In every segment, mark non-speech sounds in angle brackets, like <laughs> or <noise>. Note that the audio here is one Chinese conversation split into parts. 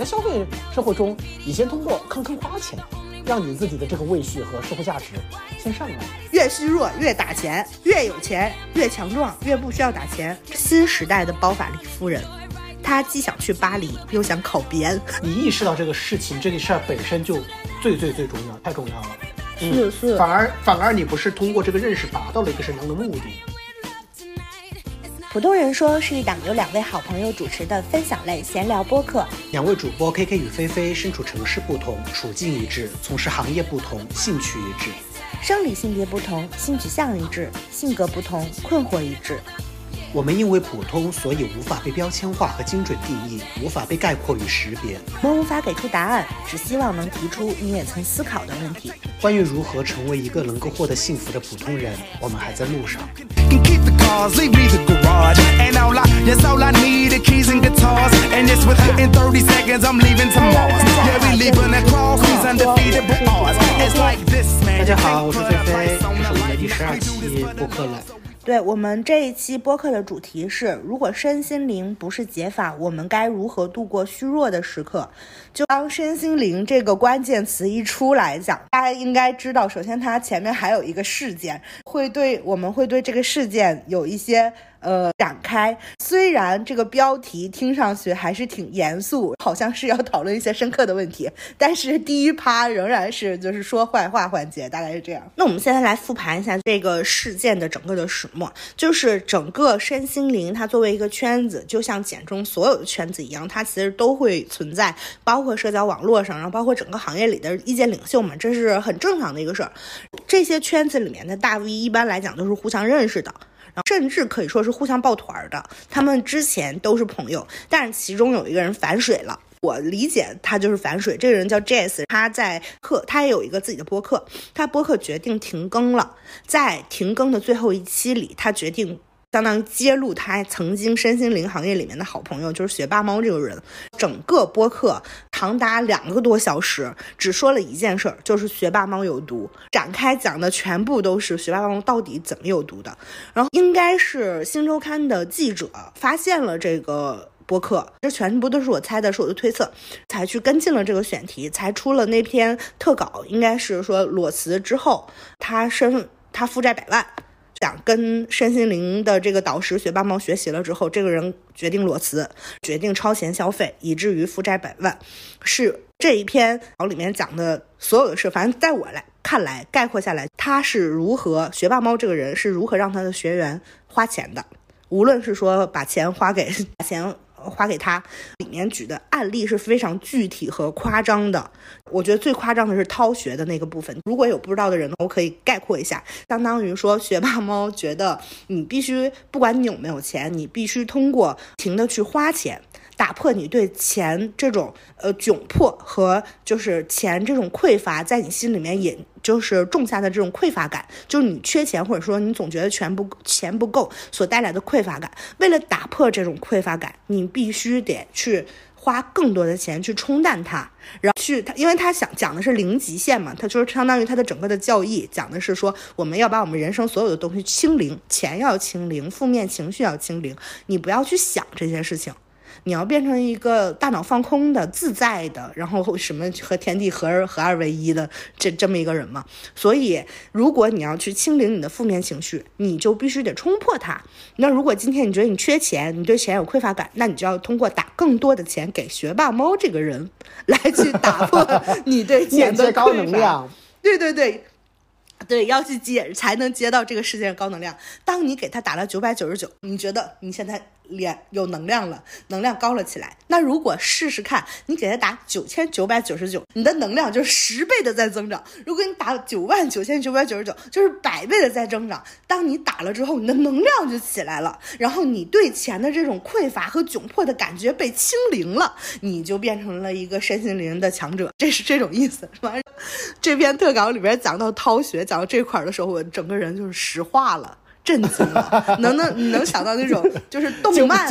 在消费社会中，你先通过坑坑花钱，让你自己的这个位序和社会价值先上来。越虚弱越打钱，越有钱越强壮，越不需要打钱。新时代的包法利夫人，她既想去巴黎，又想考编。你意识到这个事情，这个事儿本身就最最最重要，太重要了。是是，反而反而你不是通过这个认识达到了一个什么样的目的？普通人说是一档由两位好朋友主持的分享类闲聊播客。两位主播 K K 与菲菲身处城市不同，处境一致；从事行业不同，兴趣一致。生理性别不同，性取向一致；性格不同，困惑一致。我们因为普通，所以无法被标签化和精准定义，无法被概括与识别。我们无法给出答案，只希望能提出你也曾思考的问题。关于如何成为一个能够获得幸福的普通人，我们还在路上。大家好，我是菲菲，这是我们的第十二期播客了。对我们这一期播客的主题是：如果身心灵不是解法，我们该如何度过虚弱的时刻？就当身心灵这个关键词一出来讲，大家应该知道，首先它前面还有一个事件，会对我们会对这个事件有一些。呃，展开。虽然这个标题听上去还是挺严肃，好像是要讨论一些深刻的问题，但是第一趴仍然是就是说坏话环节，大概是这样。那我们现在来复盘一下这个事件的整个的始末，就是整个身心灵它作为一个圈子，就像简中所有的圈子一样，它其实都会存在，包括社交网络上，然后包括整个行业里的意见领袖们，这是很正常的一个事儿。这些圈子里面的大 V 一般来讲都是互相认识的。甚至可以说是互相抱团的，他们之前都是朋友，但是其中有一个人反水了。我理解他就是反水。这个人叫 Jazz，他在课，他也有一个自己的播客，他播客决定停更了，在停更的最后一期里，他决定。相当于揭露他曾经身心灵行业里面的好朋友，就是学霸猫这个人。整个播客长达两个多小时，只说了一件事儿，就是学霸猫有毒。展开讲的全部都是学霸猫到底怎么有毒的。然后应该是新周刊的记者发现了这个播客，这全部都是我猜的，是我的推测，才去跟进了这个选题，才出了那篇特稿。应该是说裸辞之后，他身他负债百万。想跟身心灵的这个导师学霸猫学习了之后，这个人决定裸辞，决定超前消费，以至于负债百万。是这一篇里面讲的所有的事，反正在我来看来，概括下来，他是如何学霸猫这个人是如何让他的学员花钱的，无论是说把钱花给 <laughs> 把钱。花给他，里面举的案例是非常具体和夸张的。我觉得最夸张的是掏学的那个部分。如果有不知道的人呢，我可以概括一下，相当于说学霸猫觉得你必须，不管你有没有钱，你必须通过不停的去花钱。打破你对钱这种呃窘迫和就是钱这种匮乏，在你心里面也就是种下的这种匮乏感，就是你缺钱或者说你总觉得钱不钱不够所带来的匮乏感。为了打破这种匮乏感，你必须得去花更多的钱去冲淡它，然后去他，因为他想讲的是零极限嘛，他就是相当于他的整个的教义讲的是说，我们要把我们人生所有的东西清零，钱要清零，负面情绪要清零，你不要去想这些事情。你要变成一个大脑放空的、自在的，然后什么和天地合而合二为一的这这么一个人嘛？所以，如果你要去清零你的负面情绪，你就必须得冲破它。那如果今天你觉得你缺钱，你对钱有匮乏感，那你就要通过打更多的钱给学霸猫这个人，来去打破你对钱的 <laughs> 高能量。<laughs> 对对对。对，要去接才能接到这个世界的高能量。当你给他打了九百九十九，你觉得你现在脸有能量了，能量高了起来。那如果试试看，你给他打九千九百九十九，你的能量就是十倍的在增长。如果你打九万九千九百九十九，就是百倍的在增长。当你打了之后，你的能量就起来了，然后你对钱的这种匮乏和窘迫的感觉被清零了，你就变成了一个身心灵的强者。这是这种意思，是吧？<laughs> 这篇特稿里边讲到掏穴，讲到这块的时候，我整个人就是石化了，震惊了。能能你能想到那种就是动漫，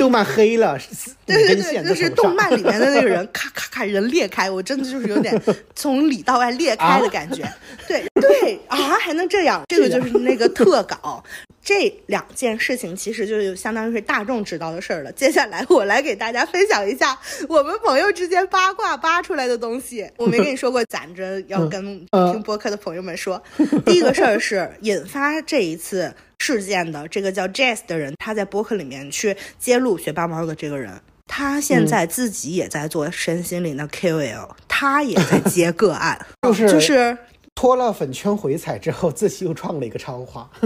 动漫黑了，对对对，就是动漫里面的那个人，<laughs> 咔咔咔，人裂开，我真的就是有点从里到外裂开的感觉。对对啊，还能这样？这个就是那个特稿。这两件事情其实就相当于是大众知道的事儿了。接下来我来给大家分享一下我们朋友之间八卦扒出来的东西。我没跟你说过，攒着要跟听播客的朋友们说。第一个事儿是引发这一次事件的这个叫 Jazz 的人，他在播客里面去揭露学霸猫的这个人，他现在自己也在做身心灵的 KOL，他也在 <laughs> 接个案，就是就是。脱了粉圈回踩之后，自己又创了一个超话。<laughs>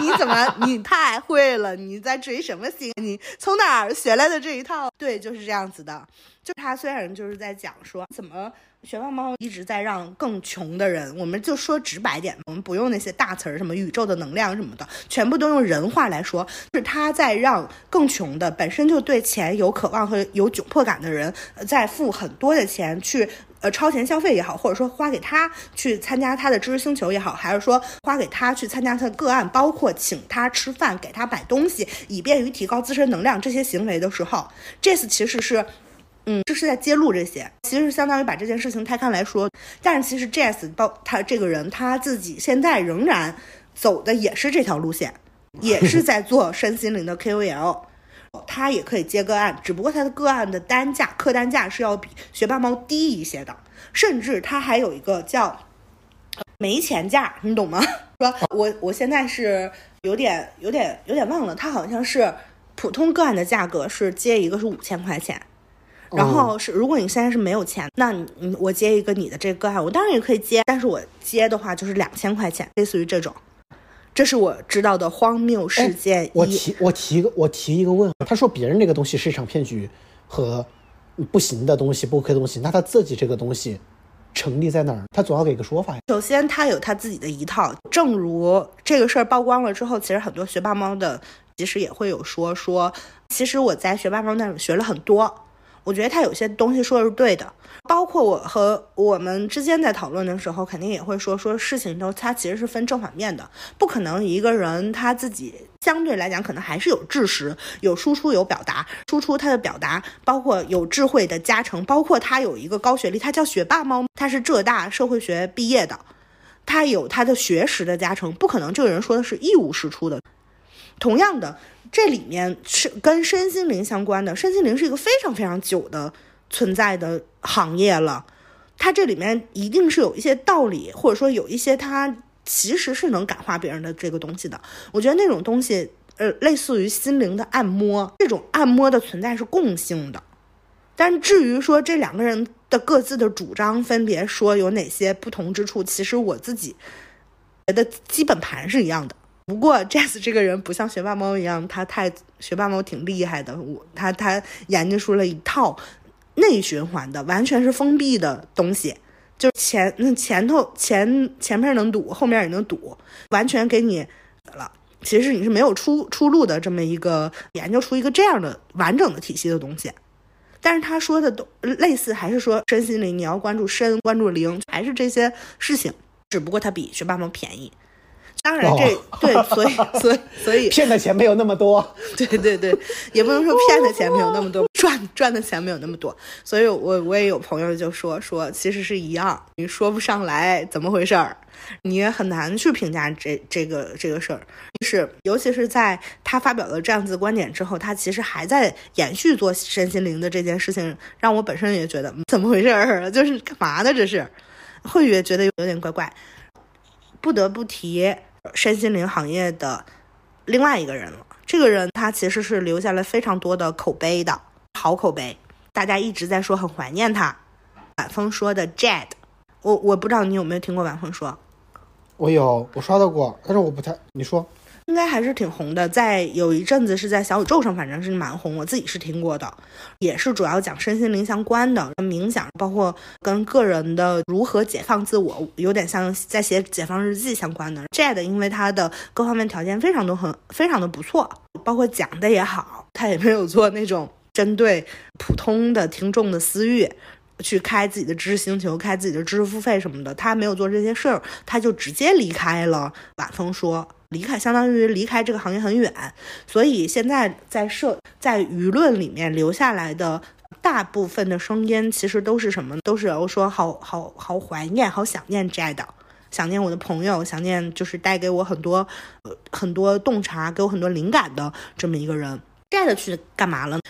你怎么？你太会了！你在追什么星？你从哪儿学来的这一套？对，就是这样子的。就他虽然就是在讲说怎么。学霸猫一直在让更穷的人，我们就说直白点，我们不用那些大词儿，什么宇宙的能量什么的，全部都用人话来说，是他在让更穷的，本身就对钱有渴望和有窘迫感的人，在付很多的钱去，呃，超前消费也好，或者说花给他去参加他的知识星球也好，还是说花给他去参加他的个案，包括请他吃饭，给他买东西，以便于提高自身能量这些行为的时候这次其实是。嗯，这是在揭露这些，其实相当于把这件事情摊开来说。但是其实 Jazz 包他这个人他自己现在仍然走的也是这条路线，<laughs> 也是在做身心灵的 KOL，他也可以接个案，只不过他的个案的单价客单价是要比学霸猫低一些的，甚至他还有一个叫没钱价，你懂吗？说我我现在是有点有点有点忘了，他好像是普通个案的价格是接一个是五千块钱。然后是，如果你现在是没有钱，那你我接一个你的这个案，我当然也可以接，但是我接的话就是两千块钱，类似于这种，这是我知道的荒谬事件。我提我提个我提一个问，他说别人那个东西是一场骗局和不行的东西，不 OK 的东西，那他自己这个东西成立在哪儿？他总要给个说法呀。首先他有他自己的一套，正如这个事儿曝光了之后，其实很多学霸猫的其实也会有说说，其实我在学霸猫那里学了很多。我觉得他有些东西说的是对的，包括我和我们之间在讨论的时候，肯定也会说说事情都，它其实是分正反面的，不可能一个人他自己相对来讲可能还是有知识、有输出、有表达，输出他的表达，包括有智慧的加成，包括他有一个高学历，他叫学霸猫，他是浙大社会学毕业的，他有他的学识的加成，不可能这个人说的是一无是处的，同样的。这里面是跟身心灵相关的，身心灵是一个非常非常久的存在的行业了，它这里面一定是有一些道理，或者说有一些它其实是能感化别人的这个东西的。我觉得那种东西，呃，类似于心灵的按摩，这种按摩的存在是共性的。但至于说这两个人的各自的主张，分别说有哪些不同之处，其实我自己觉得基本盘是一样的。不过，<laughs> Jazz 这个人不像学霸猫一样，他太学霸猫挺厉害的。我他他研究出了一套内循环的，完全是封闭的东西，就前那前头前前面能堵，后面也能堵，完全给你了。其实你是没有出出路的，这么一个研究出一个这样的完整的体系的东西。但是他说的都类似，还是说身心灵，你要关注身，关注灵，还是这些事情，只不过他比学霸猫便宜。当然，这对，所以，所以，<laughs> 所以骗的钱没有那么多。<laughs> 对对对，也不能说骗的钱没有那么多，赚赚的钱没有那么多。所以，我我也有朋友就说说，其实是一样，你说不上来怎么回事儿，你也很难去评价这这个这个事儿。就是，尤其是在他发表了这样子观点之后，他其实还在延续做身心灵的这件事情，让我本身也觉得怎么回事儿，就是干嘛呢？这是，会越觉得有点怪怪，不得不提。身心灵行业的另外一个人了，这个人他其实是留下了非常多的口碑的好口碑，大家一直在说很怀念他。晚风说的 jad 我我不知道你有没有听过晚风说，我有，我刷到过，但是我不太，你说。应该还是挺红的，在有一阵子是在小宇宙上，反正是蛮红。我自己是听过的，也是主要讲身心灵相关的冥想，包括跟个人的如何解放自我，有点像在写解放日记相关的。Jade 因为他的各方面条件非常都很非常的不错，包括讲的也好，他也没有做那种针对普通的听众的私欲。去开自己的知识星球，开自己的知识付费什么的，他没有做这些事儿，他就直接离开了晚风说。离开相当于离开这个行业很远，所以现在在社在舆论里面留下来的大部分的声音，其实都是什么？都是我说好好好怀念，好想念 Jade，想念我的朋友，想念就是带给我很多很多洞察，给我很多灵感的这么一个人。Jade 去干嘛了？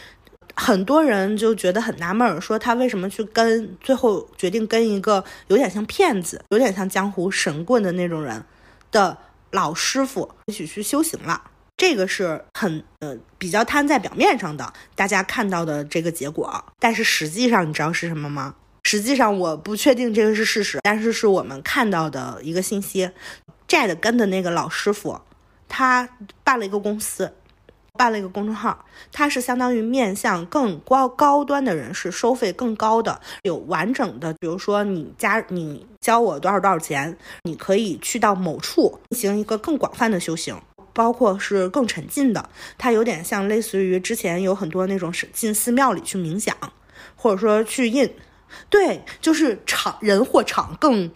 很多人就觉得很纳闷，说他为什么去跟最后决定跟一个有点像骗子、有点像江湖神棍的那种人的老师傅也许去修行了。这个是很呃比较摊在表面上的，大家看到的这个结果。但是实际上你知道是什么吗？实际上我不确定这个是事实，但是是我们看到的一个信息。债的跟的那个老师傅，他办了一个公司。办了一个公众号，它是相当于面向更高高端的人士，收费更高的，有完整的，比如说你加你交我多少多少钱，你可以去到某处进行一个更广泛的修行，包括是更沉浸的。它有点像类似于之前有很多那种是进寺庙里去冥想，或者说去印，对，就是场人或场更。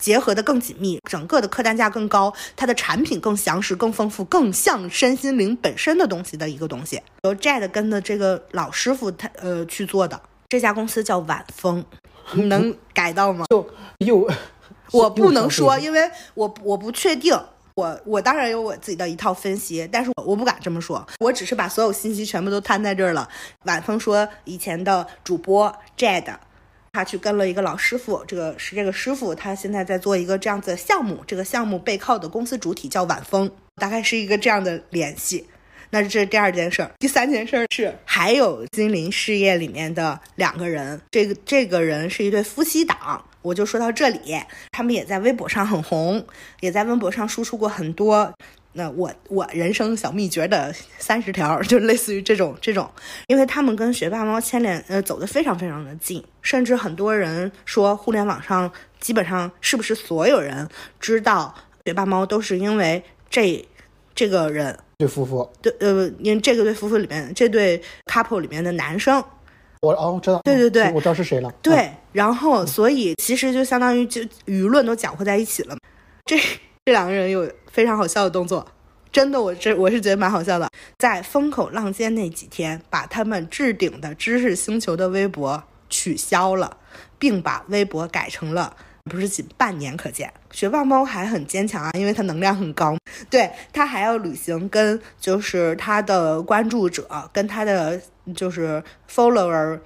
结合的更紧密，整个的客单价更高，它的产品更详实、更丰富、更像身心灵本身的东西的一个东西，由 Jade 跟的这个老师傅他呃去做的，这家公司叫晚风，能改到吗？<laughs> 就又我不能说，因为我我不确定，我我当然有我自己的一套分析，但是我我不敢这么说，我只是把所有信息全部都摊在这儿了。晚风说以前的主播 Jade。他去跟了一个老师傅，这个是这个师傅，他现在在做一个这样子的项目，这个项目背靠的公司主体叫晚风，大概是一个这样的联系。那这是第二件事儿，第三件事儿是还有金陵事业里面的两个人，这个这个人是一对夫妻档，我就说到这里，他们也在微博上很红，也在微博上输出过很多。那我我人生小秘诀的三十条，就类似于这种这种，因为他们跟学霸猫牵连，呃，走得非常非常的近，甚至很多人说，互联网上基本上是不是所有人知道学霸猫都是因为这这个人对夫妇。对呃，因为这个对夫妇里面这对 couple 里面的男生，我哦知道，对对对，我知道是谁了，对，然后所以其实就相当于就舆论都搅和在一起了，这。这两个人有非常好笑的动作，真的，我这我是觉得蛮好笑的。在风口浪尖那几天，把他们置顶的知识星球的微博取消了，并把微博改成了不是仅半年可见。学霸猫还很坚强啊，因为它能量很高，对它还要履行跟就是它的关注者跟它的就是 follower。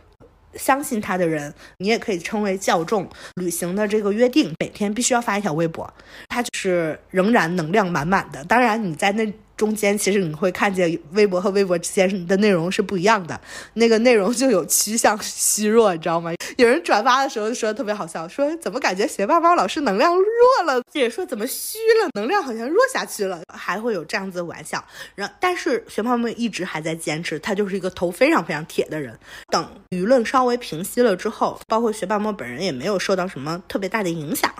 相信他的人，你也可以称为教众旅行的这个约定，每天必须要发一条微博，他就是仍然能量满满的。当然，你在那。中间其实你会看见微博和微博之间的内容是不一样的，那个内容就有趋向虚弱，你知道吗？有人转发的时候说特别好笑，说怎么感觉学霸猫老师能量弱了？也说怎么虚了，能量好像弱下去了，还会有这样子的玩笑。然但是学霸们一直还在坚持，他就是一个头非常非常铁的人。等舆论稍微平息了之后，包括学霸猫本人也没有受到什么特别大的影响。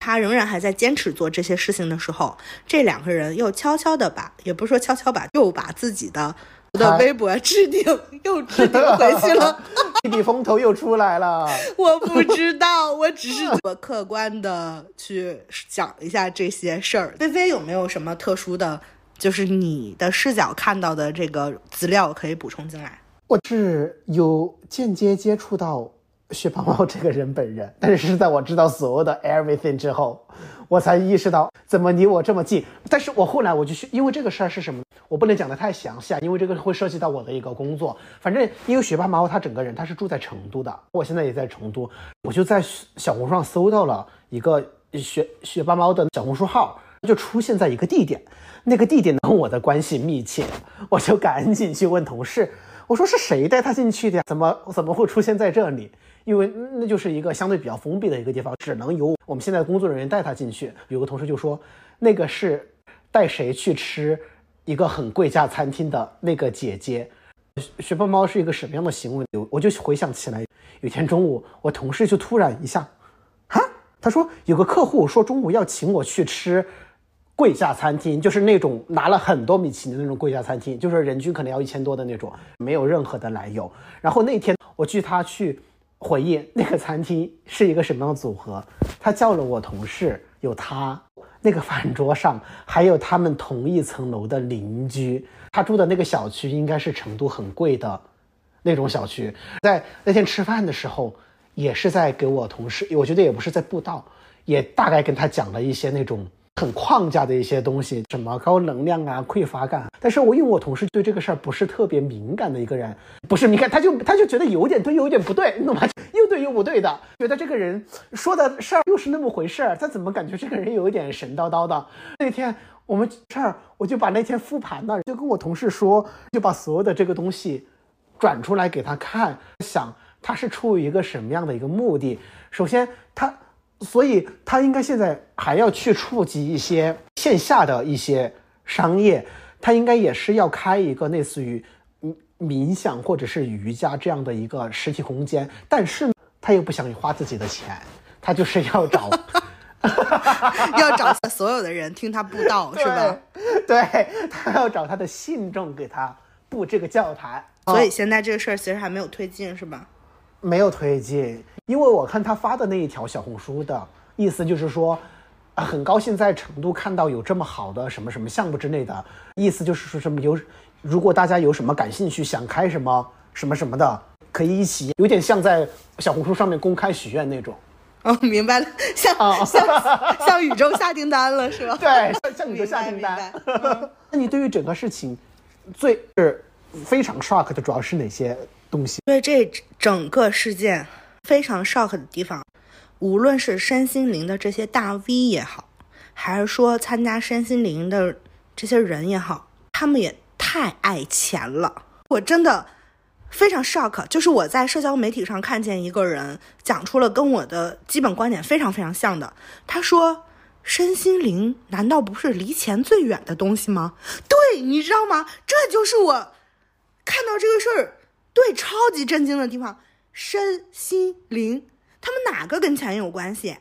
他仍然还在坚持做这些事情的时候，这两个人又悄悄的把，也不是说悄悄把，又把自己的的微博置顶又置顶回去了，<laughs> 一笔风头又出来了。我不知道，我只是我客观的去讲一下这些事儿。菲菲有没有什么特殊的，就是你的视角看到的这个资料可以补充进来？我是有间接接触到。学霸猫这个人本人，但是是在我知道所有的 everything 之后，我才意识到怎么离我这么近。但是我后来我就去，因为这个事儿是什么，我不能讲的太详细啊，因为这个会涉及到我的一个工作。反正因为学霸猫他整个人他是住在成都的，我现在也在成都，我就在小红书上搜到了一个学学霸猫的小红书号，就出现在一个地点，那个地点跟我的关系密切，我就赶紧去问同事，我说是谁带他进去的呀？怎么怎么会出现在这里？因为那就是一个相对比较封闭的一个地方，只能由我们现在工作人员带他进去。有个同事就说，那个是带谁去吃一个很贵价餐厅的那个姐姐。学霸猫是一个什么样的行为？我就回想起来，有天中午，我同事就突然一下，哈，他说有个客户说中午要请我去吃贵价餐厅，就是那种拿了很多米其林的那种贵价餐厅，就是人均可能要一千多的那种，没有任何的来由。然后那天我据他去。回忆那个餐厅是一个什么样的组合？他叫了我同事，有他，那个饭桌上还有他们同一层楼的邻居，他住的那个小区应该是成都很贵的那种小区。在那天吃饭的时候，也是在给我同事，我觉得也不是在布道，也大概跟他讲了一些那种。很框架的一些东西，什么高能量啊、匮乏感。但是我因为我同事对这个事儿不是特别敏感的一个人，不是敏感，他就他就觉得有点对，有点不对，你懂吗？又对又不对的，觉得这个人说的事儿又是那么回事儿，他怎么感觉这个人有一点神叨叨的？那天我们这儿，我就把那天复盘了，就跟我同事说，就把所有的这个东西转出来给他看，想他是出于一个什么样的一个目的？首先他。所以他应该现在还要去触及一些线下的一些商业，他应该也是要开一个类似于冥冥想或者是瑜伽这样的一个实体空间，但是他又不想花自己的钱，他就是要找，<laughs> 要找所有的人听他布道，<laughs> 是吧？对他要找他的信众给他布这个教坛，所以现在这个事儿其实还没有推进，是吧？没有推进，因为我看他发的那一条小红书的意思就是说，很高兴在成都看到有这么好的什么什么项目之类的，意思就是说什么有，如果大家有什么感兴趣，想开什么什么什么的，可以一起，有点像在小红书上面公开许愿那种。<laughs> 哦，明白了，向向向宇宙下订单了是吧？对，向向宇宙下订单。<laughs> <laughs> 那你对于整个事情，最是非常 shock 的主要是哪些？东西对这整个事件非常 shock 的地方，无论是身心灵的这些大 V 也好，还是说参加身心灵的这些人也好，他们也太爱钱了。我真的非常 shock，就是我在社交媒体上看见一个人讲出了跟我的基本观点非常非常像的。他说：“身心灵难道不是离钱最远的东西吗？”对，你知道吗？这就是我看到这个事儿。对，超级震惊的地方，身心灵，他们哪个跟钱有关系？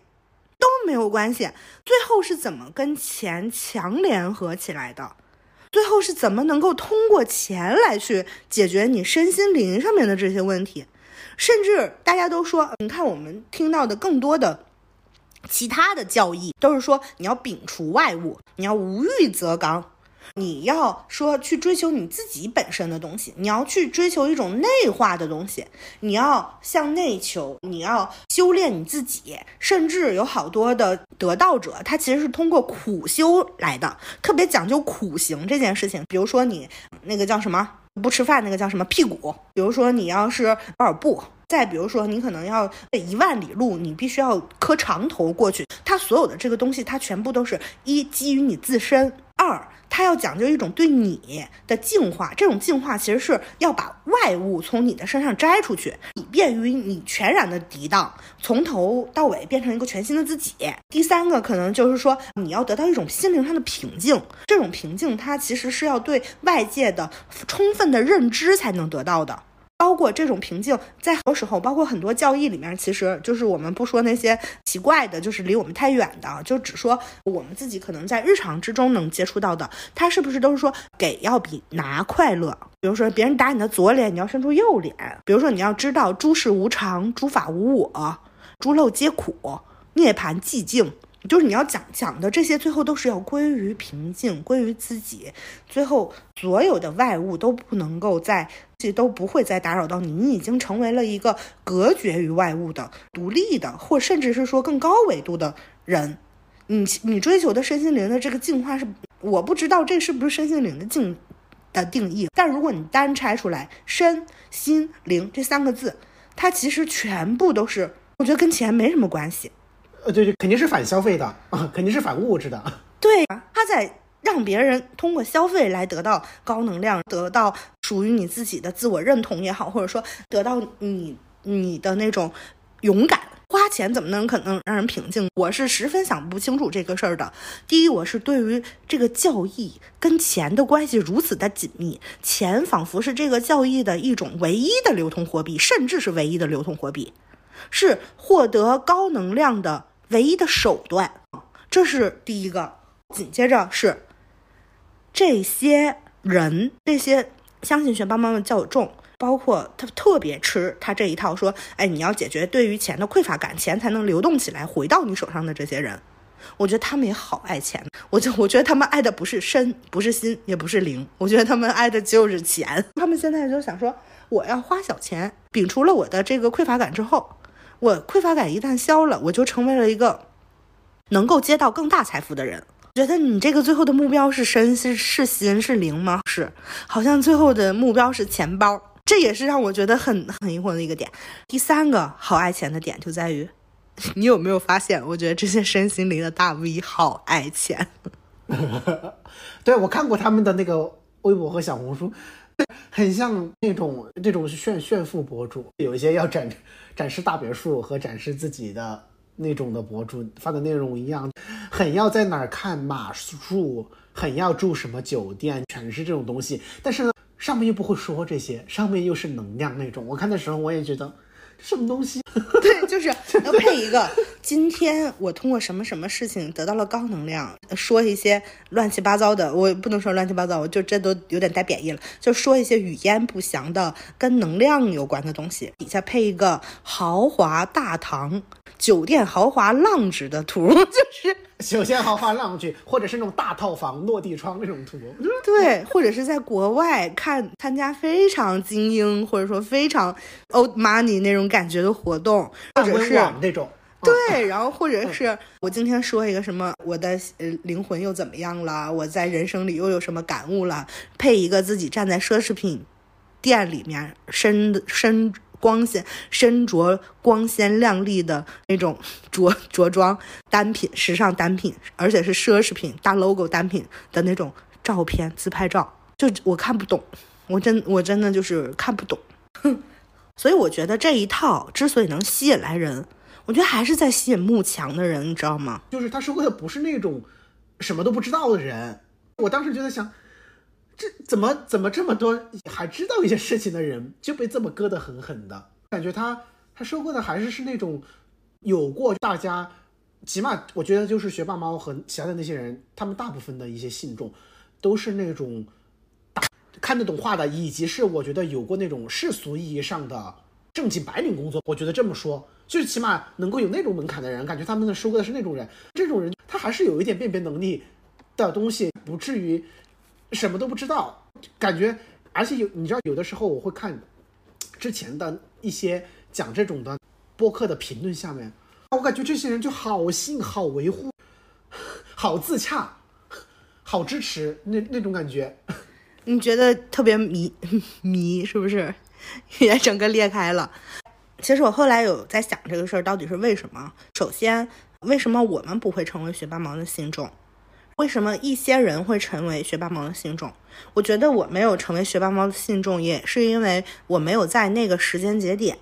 都没有关系。最后是怎么跟钱强联合起来的？最后是怎么能够通过钱来去解决你身心灵上面的这些问题？甚至大家都说，你看我们听到的更多的其他的教义，都是说你要摒除外物，你要无欲则刚。你要说去追求你自己本身的东西，你要去追求一种内化的东西，你要向内求，你要修炼你自己，甚至有好多的得道者，他其实是通过苦修来的，特别讲究苦行这件事情。比如说你那个叫什么不吃饭，那个叫什么屁股；比如说你要是尔布，再比如说你可能要一万里路，你必须要磕长头过去。它所有的这个东西，它全部都是一基于你自身，二。它要讲究一种对你的净化，这种净化其实是要把外物从你的身上摘出去，以便于你全然的涤荡，从头到尾变成一个全新的自己。第三个可能就是说，你要得到一种心灵上的平静，这种平静它其实是要对外界的充分的认知才能得到的。包括这种平静，在很多时候，包括很多教义里面，其实就是我们不说那些奇怪的，就是离我们太远的，就只说我们自己可能在日常之中能接触到的，它是不是都是说给要比拿快乐？比如说别人打你的左脸，你要伸出右脸；比如说你要知道诸事无常，诸法无我，诸漏皆苦，涅槃寂静。就是你要讲讲的这些，最后都是要归于平静，归于自己。最后所有的外物都不能够在，这都不会再打扰到你。你已经成为了一个隔绝于外物的、独立的，或甚至是说更高维度的人。你你追求的身心灵的这个进化是，我不知道这是不是身心灵的境的定义。但如果你单拆出来“身心灵”这三个字，它其实全部都是，我觉得跟钱没什么关系。呃，对对，肯定是反消费的啊，肯定是反物质的。对他在让别人通过消费来得到高能量，得到属于你自己的自我认同也好，或者说得到你你的那种勇敢。花钱怎么能可能让人平静？我是十分想不清楚这个事儿的。第一，我是对于这个教义跟钱的关系如此的紧密，钱仿佛是这个教义的一种唯一的流通货币，甚至是唯一的流通货币，是获得高能量的。唯一的手段，这是第一个。紧接着是这些人，这些相信学霸妈妈较重，包括他特别吃他这一套，说，哎，你要解决对于钱的匮乏感，钱才能流动起来，回到你手上的这些人，我觉得他们也好爱钱。我就我觉得他们爱的不是身，不是心，也不是灵，我觉得他们爱的就是钱。他们现在就想说，我要花小钱，摒除了我的这个匮乏感之后，我匮乏感一旦消了，我就成为了一个能够接到更大财富的人。觉得你这个最后的目标是身是是心是灵吗？是，好像最后的目标是钱包。这也是让我觉得很很疑惑的一个点。第三个好爱钱的点就在于，<laughs> 你有没有发现？我觉得这些身心灵的大 V 好爱钱。<laughs> 对我看过他们的那个微博和小红书，很像那种这种炫炫富博主，有一些要展展示大别墅和展示自己的那种的博主发的内容一样，很要在哪儿看马术，很要住什么酒店，全是这种东西。但是呢。上面又不会说这些，上面又是能量那种。我看的时候，我也觉得什么东西？<laughs> 对，就是要配一个。今天我通过什么什么事情得到了高能量，说一些乱七八糟的，我不能说乱七八糟，我就这都有点带贬义了，就说一些语焉不详的跟能量有关的东西。底下配一个豪华大堂。酒店豪华浪值的图，<laughs> 就是酒店豪华浪去，或者是那种大套房落地窗那种图，对，或者是在国外看参加非常精英或者说非常 old money 那种感觉的活动，或者是那种，对，然后或者是我今天说一个什么，我的呃灵魂又怎么样了？我在人生里又有什么感悟了？配一个自己站在奢侈品店里面身身。光鲜身着光鲜亮丽的那种 <laughs> 着着装单品，时尚单品，而且是奢侈品大 logo 单品的那种照片自拍照，就我看不懂，我真我真的就是看不懂，哼。<laughs> 所以我觉得这一套之所以能吸引来人，我觉得还是在吸引慕强的人，你知道吗？就是他说的不是那种什么都不知道的人，我当时就在想。这怎么怎么这么多还知道一些事情的人就被这么割得狠狠的？感觉他他收割的还是是那种有过大家，起码我觉得就是学霸猫和其他的那些人，他们大部分的一些信众都是那种看得懂话的，以及是我觉得有过那种世俗意义上的正经白领工作。我觉得这么说，就是起码能够有那种门槛的人，感觉他们能收割的是那种人。这种人他还是有一点辨别能力的东西，不至于。什么都不知道，感觉，而且有你知道，有的时候我会看之前的一些讲这种的播客的评论下面，我感觉这些人就好信、好维护、<laughs> 好自洽、好支持那那种感觉，<laughs> 你觉得特别迷 <laughs> 迷是不是？也整个裂开了。其实我后来有在想这个事儿到底是为什么。首先，为什么我们不会成为学霸毛的信众？为什么一些人会成为学霸猫的信众？我觉得我没有成为学霸猫的信众，也是因为我没有在那个时间节点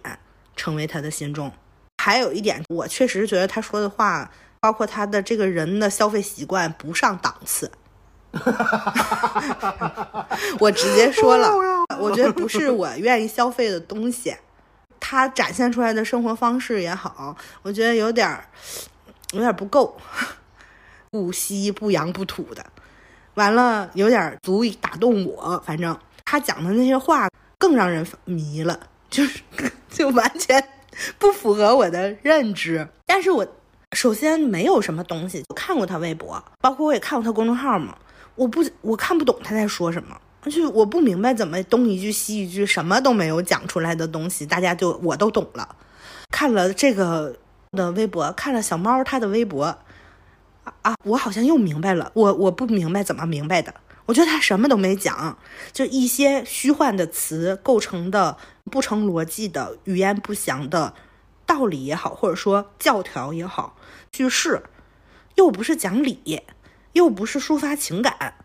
成为他的信众。还有一点，我确实觉得他说的话，包括他的这个人的消费习惯不上档次。<laughs> 我直接说了，我觉得不是我愿意消费的东西。他展现出来的生活方式也好，我觉得有点儿，有点不够。不稀不洋不土的，完了有点足以打动我。反正他讲的那些话更让人迷了，就是就完全不符合我的认知。但是我首先没有什么东西我看过他微博，包括我也看过他公众号嘛，我不我看不懂他在说什么，就我不明白怎么东一句西一句什么都没有讲出来的东西，大家就我都懂了。看了这个的微博，看了小猫他的微博。啊，我好像又明白了，我我不明白怎么明白的。我觉得他什么都没讲，就一些虚幻的词构成的不成逻辑的语言不详的道理也好，或者说教条也好，句式又不是讲理，又不是抒发情感，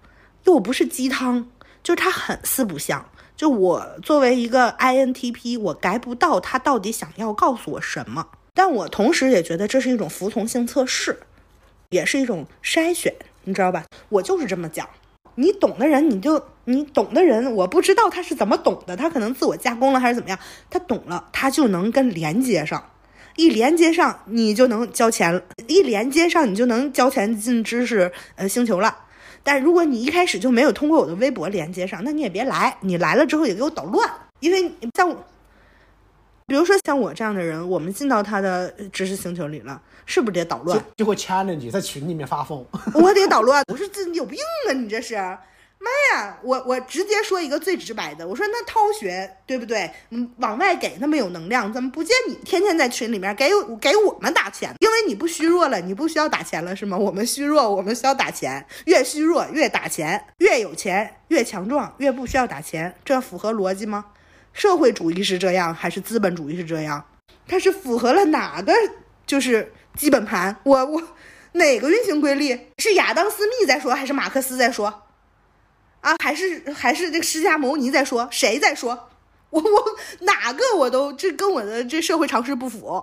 又不是鸡汤，就他很四不像。就我作为一个 INTP，我改不到他到底想要告诉我什么，但我同时也觉得这是一种服从性测试。也是一种筛选，你知道吧？我就是这么讲。你懂的人，你就你懂的人，我不知道他是怎么懂的，他可能自我加工了还是怎么样。他懂了，他就能跟连接上，一连接上，你就能交钱了。一连接上，你就能交钱进知识呃星球了。但如果你一开始就没有通过我的微博连接上，那你也别来。你来了之后也给我捣乱，因为像。比如说像我这样的人，我们进到他的知识星球里了，是不是得捣乱？就会 challenge 在群里面发疯。我得捣乱，我说这有病啊！你这是。妈呀，我我直接说一个最直白的，我说那涛学对不对？嗯，往外给那么有能量，怎么不见你天天在群里面给给我们打钱？因为你不虚弱了，你不需要打钱了是吗？我们虚弱，我们需要打钱，越虚弱越打钱，越有钱越强壮，越不需要打钱，这符合逻辑吗？社会主义是这样，还是资本主义是这样？它是符合了哪个就是基本盘？我我哪个运行规律？是亚当斯密在说，还是马克思在说？啊，还是还是这个释迦牟尼在说，谁在说？我我哪个我都这跟我的这社会常识不符，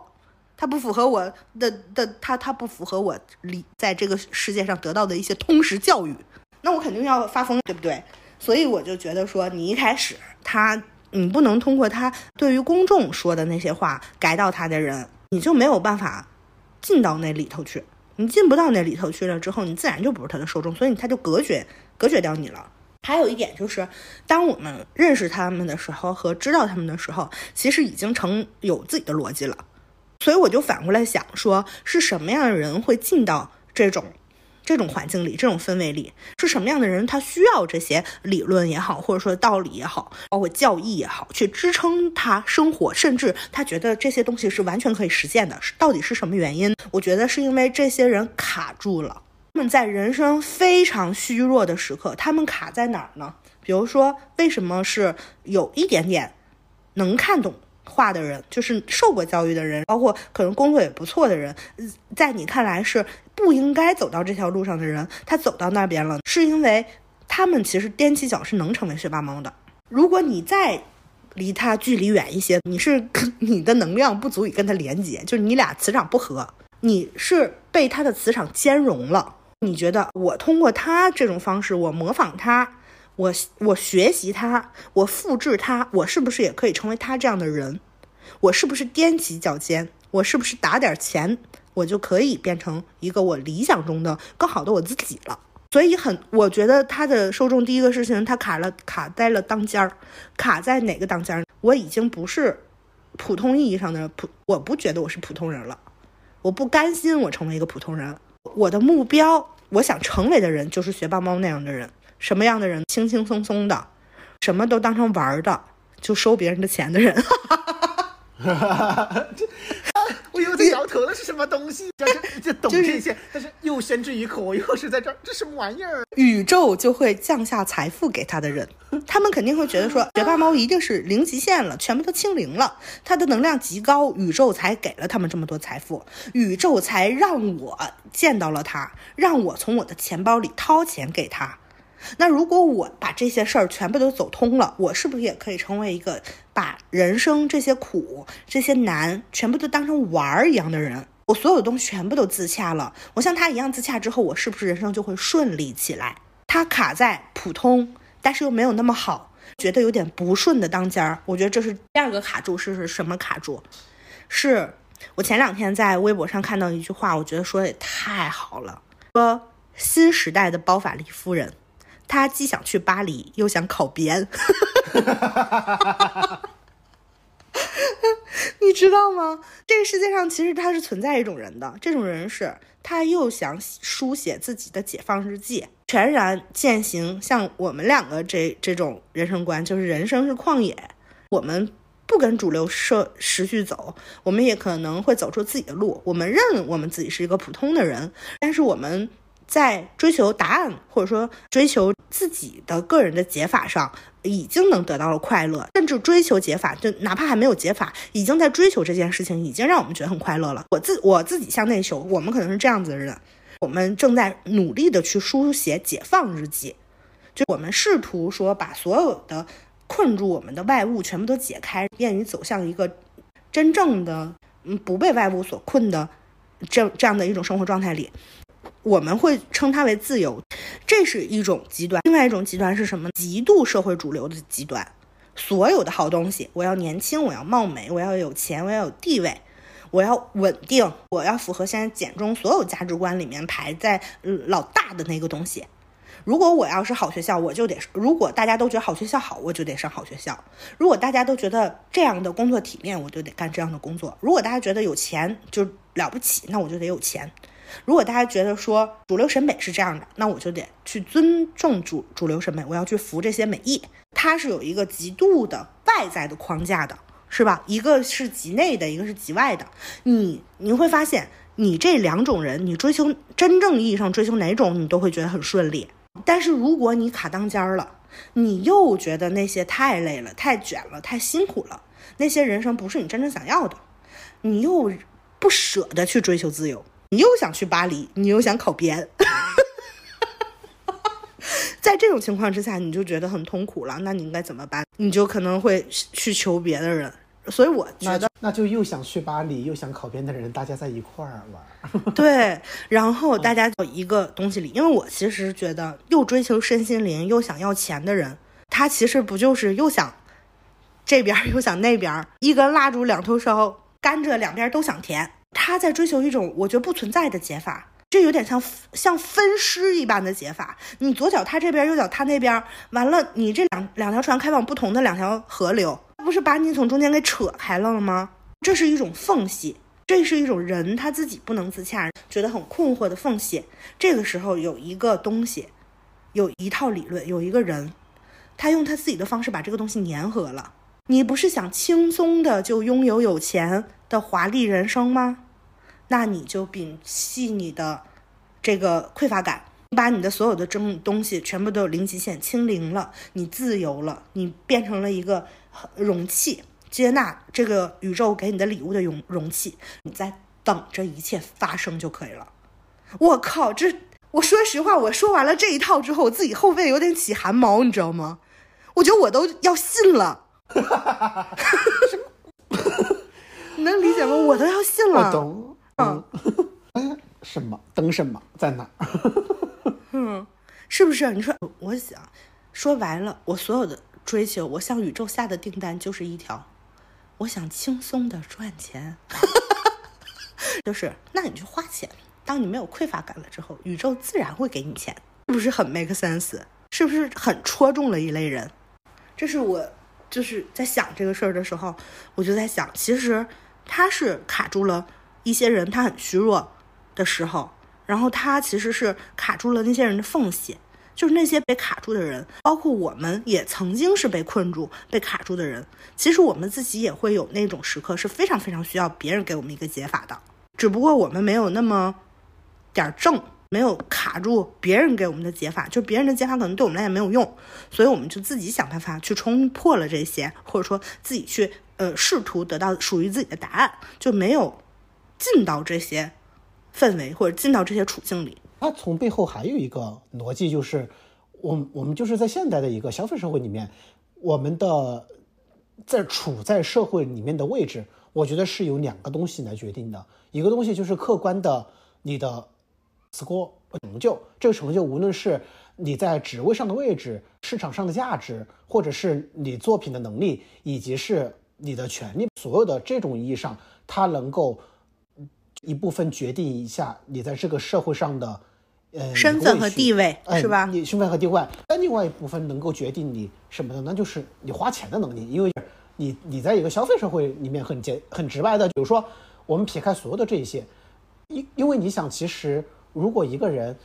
它不符合我的的，它它不符合我理在这个世界上得到的一些通识教育，那我肯定要发疯，对不对？所以我就觉得说，你一开始他，你不能通过他对于公众说的那些话改到他的人，你就没有办法进到那里头去，你进不到那里头去了之后，你自然就不是他的受众，所以他就隔绝隔绝掉你了。还有一点就是，当我们认识他们的时候和知道他们的时候，其实已经成有自己的逻辑了。所以我就反过来想说，是什么样的人会进到这种这种环境里、这种氛围里？是什么样的人他需要这些理论也好，或者说道理也好，包括教义也好，去支撑他生活，甚至他觉得这些东西是完全可以实现的。到底是什么原因？我觉得是因为这些人卡住了。他们在人生非常虚弱的时刻，他们卡在哪儿呢？比如说，为什么是有一点点能看懂话的人，就是受过教育的人，包括可能工作也不错的人，在你看来是不应该走到这条路上的人，他走到那边了，是因为他们其实踮起脚是能成为学霸猫的。如果你再离他距离远一些，你是你的能量不足以跟他连接，就是你俩磁场不合，你是被他的磁场兼容了。你觉得我通过他这种方式，我模仿他，我我学习他，我复制他，我是不是也可以成为他这样的人？我是不是踮起脚尖？我是不是打点钱，我就可以变成一个我理想中的更好的我自己了？所以很，我觉得他的受众第一个事情，他卡了，卡在了当间儿，卡在哪个当间儿？我已经不是普通意义上的普，我不觉得我是普通人了，我不甘心我成为一个普通人。我的目标，我想成为的人就是学霸猫那样的人。什么样的人？轻轻松松的，什么都当成玩的，就收别人的钱的人。这，<laughs> 我又在摇头了，是什么东西？就就懂这些，但是又宣之于口，我又是在这儿，这什么玩意儿？宇宙就会降下财富给他的人，他们肯定会觉得说，学霸猫一定是零极限了，全部都清零了，他的能量极高，宇宙才给了他们这么多财富，宇宙才让我见到了他，让我从我的钱包里掏钱给他。那如果我把这些事儿全部都走通了，我是不是也可以成为一个把人生这些苦、这些难全部都当成玩儿一样的人？我所有的东西全部都自洽了，我像他一样自洽之后，我是不是人生就会顺利起来？他卡在普通，但是又没有那么好，觉得有点不顺的当间儿。我觉得这是第二个卡住，是什么卡住？是我前两天在微博上看到一句话，我觉得说的也太好了，说新时代的包法利夫人。他既想去巴黎，又想考编，<laughs> 你知道吗？这个世界上其实他是存在一种人的，这种人是他又想书写自己的解放日记，全然践行像我们两个这这种人生观，就是人生是旷野，我们不跟主流社时序走，我们也可能会走出自己的路。我们认我们自己是一个普通的人，但是我们。在追求答案，或者说追求自己的个人的解法上，已经能得到了快乐，甚至追求解法，就哪怕还没有解法，已经在追求这件事情，已经让我们觉得很快乐了。我自我自己向内求，我们可能是这样子的人，我们正在努力的去书写解放日记，就我们试图说把所有的困住我们的外物全部都解开，便于走向一个真正的嗯不被外物所困的这这样的一种生活状态里。我们会称它为自由，这是一种极端。另外一种极端是什么？极度社会主流的极端。所有的好东西，我要年轻，我要貌美，我要有钱，我要有地位，我要稳定，我要符合现在简中所有价值观里面排在老大的那个东西。如果我要是好学校，我就得；如果大家都觉得好学校好，我就得上好学校；如果大家都觉得这样的工作体面，我就得干这样的工作；如果大家觉得有钱就了不起，那我就得有钱；如果大家觉得说主流审美是这样的，那我就得去尊重主主流审美，我要去服这些美意。它是有一个极度的外在的框架的，是吧？一个是极内的，一个是极外的。你你会发现，你这两种人，你追求真正意义上追求哪种，你都会觉得很顺利。但是如果你卡当间儿了，你又觉得那些太累了、太卷了、太辛苦了，那些人生不是你真正想要的，你又不舍得去追求自由，你又想去巴黎，你又想考编，<laughs> 在这种情况之下，你就觉得很痛苦了。那你应该怎么办？你就可能会去求别的人。所以我觉得，那就又想去巴黎又想考编的人，大家在一块儿玩。<laughs> 对，然后大家就一个东西里，因为我其实觉得，又追求身心灵又想要钱的人，他其实不就是又想这边又想那边，一根蜡烛两头烧，甘蔗两边都想甜。他在追求一种我觉得不存在的解法，这有点像像分尸一般的解法。你左脚他这边，右脚他那边，完了你这两两条船开往不同的两条河流。不是把你从中间给扯开了吗？这是一种缝隙，这是一种人他自己不能自洽，觉得很困惑的缝隙。这个时候有一个东西，有一套理论，有一个人，他用他自己的方式把这个东西粘合了。你不是想轻松的就拥有有钱的华丽人生吗？那你就摒弃你的这个匮乏感，把你的所有的这东西全部都零极限清零了，你自由了，你变成了一个。容器接纳这个宇宙给你的礼物的容容器，你在等着一切发生就可以了。我靠，这我说实话，我说完了这一套之后，我自己后背有点起汗毛，你知道吗？我觉得我都要信了。<laughs> 你能理解吗？我都要信了。我懂。嗯。<laughs> 哎，什么？等什么？在哪？<laughs> 嗯，是不是？你说，我想说白了，我所有的。追求我向宇宙下的订单就是一条，我想轻松的赚钱，<laughs> 就是那你就花钱。当你没有匮乏感了之后，宇宙自然会给你钱，是不是很 make sense？是不是很戳中了一类人？这是我就是在想这个事儿的时候，我就在想，其实他是卡住了一些人，他很虚弱的时候，然后他其实是卡住了那些人的缝隙。就是那些被卡住的人，包括我们也曾经是被困住、被卡住的人。其实我们自己也会有那种时刻，是非常非常需要别人给我们一个解法的。只不过我们没有那么点正，没有卡住别人给我们的解法，就别人的解法可能对我们来也没有用，所以我们就自己想办法去冲破了这些，或者说自己去呃试图得到属于自己的答案，就没有进到这些氛围或者进到这些处境里。它从背后还有一个逻辑，就是我我们就是在现代的一个消费社会里面，我们的在处在社会里面的位置，我觉得是由两个东西来决定的。一个东西就是客观的你的 score 成就，这个成就无论是你在职位上的位置、市场上的价值，或者是你作品的能力，以及是你的权利，所有的这种意义上，它能够一部分决定一下你在这个社会上的。呃，身份和地位是吧？你身份和地位，但另外一部分能够决定你什么的，那就是你花钱的能力。因为你你在一个消费社会里面很简很直白的，比如说我们撇开所有的这些，因因为你想，其实如果一个人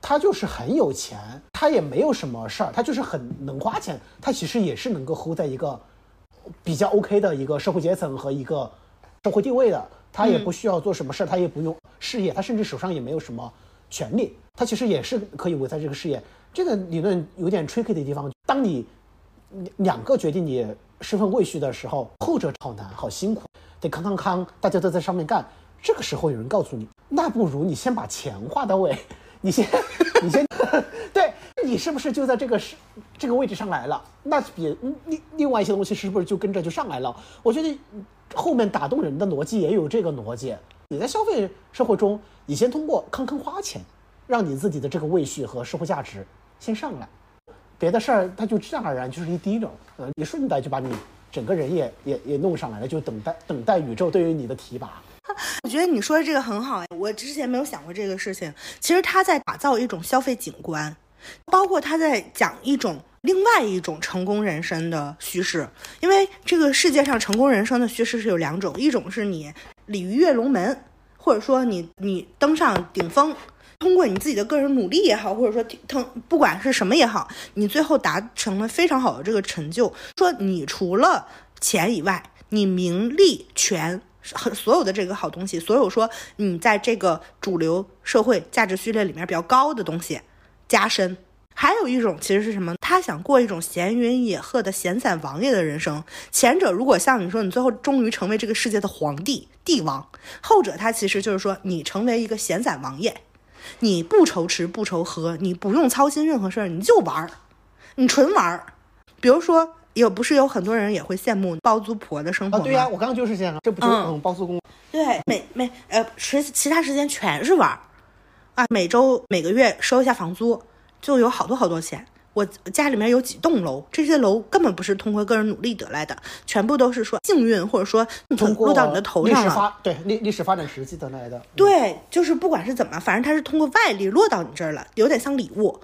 他就是很有钱，他也没有什么事儿，他就是很能花钱，他其实也是能够 hold 在一个比较 OK 的一个社会阶层和一个社会地位的。他也不需要做什么事儿，他也不用事业，他甚至手上也没有什么。权利，他其实也是可以维在这个事业。这个理论有点 tricky 的地方，当你两个决定你身份位序的时候，后者好难，好辛苦，得康康康，大家都在上面干。这个时候有人告诉你，那不如你先把钱花到位，你先，你先，<laughs> 对你是不是就在这个是这个位置上来了？那比另另外一些东西是不是就跟着就上来了？我觉得后面打动人的逻辑也有这个逻辑。你在消费社会中，你先通过坑坑花钱，让你自己的这个位序和社会价值先上来，别的事儿它就自然而然就是一滴溜，嗯，你顺带就把你整个人也也也弄上来了，就等待等待宇宙对于你的提拔。<laughs> 我觉得你说的这个很好哎，我之前没有想过这个事情。其实他在打造一种消费景观，包括他在讲一种另外一种成功人生的叙事。因为这个世界上成功人生的叙事是有两种，一种是你鲤鱼跃龙门，或者说你你登上顶峰，通过你自己的个人努力也好，或者说通不管是什么也好，你最后达成了非常好的这个成就。说你除了钱以外，你名利权。很所有的这个好东西，所有说你在这个主流社会价值序列里面比较高的东西加深，还有一种其实是什么？他想过一种闲云野鹤的闲散王爷的人生。前者如果像你说，你最后终于成为这个世界的皇帝帝王；后者他其实就是说，你成为一个闲散王爷，你不愁吃不愁喝，你不用操心任何事儿，你就玩儿，你纯玩儿。比如说。有不是有很多人也会羡慕包租婆的生活吗？对呀，我刚刚就是这样，这不就嗯包租公？对，每每呃时其他时间全是玩儿啊，每周每个月收一下房租，就有好多好多钱。我家里面有几栋楼，这些楼根本不是通过个人努力得来的，全部都是说幸运或者说落到你的头上了。对历历史发展时期得来的。对，就是不管是怎么，反正它是通过外力落到你这儿了，有点像礼物，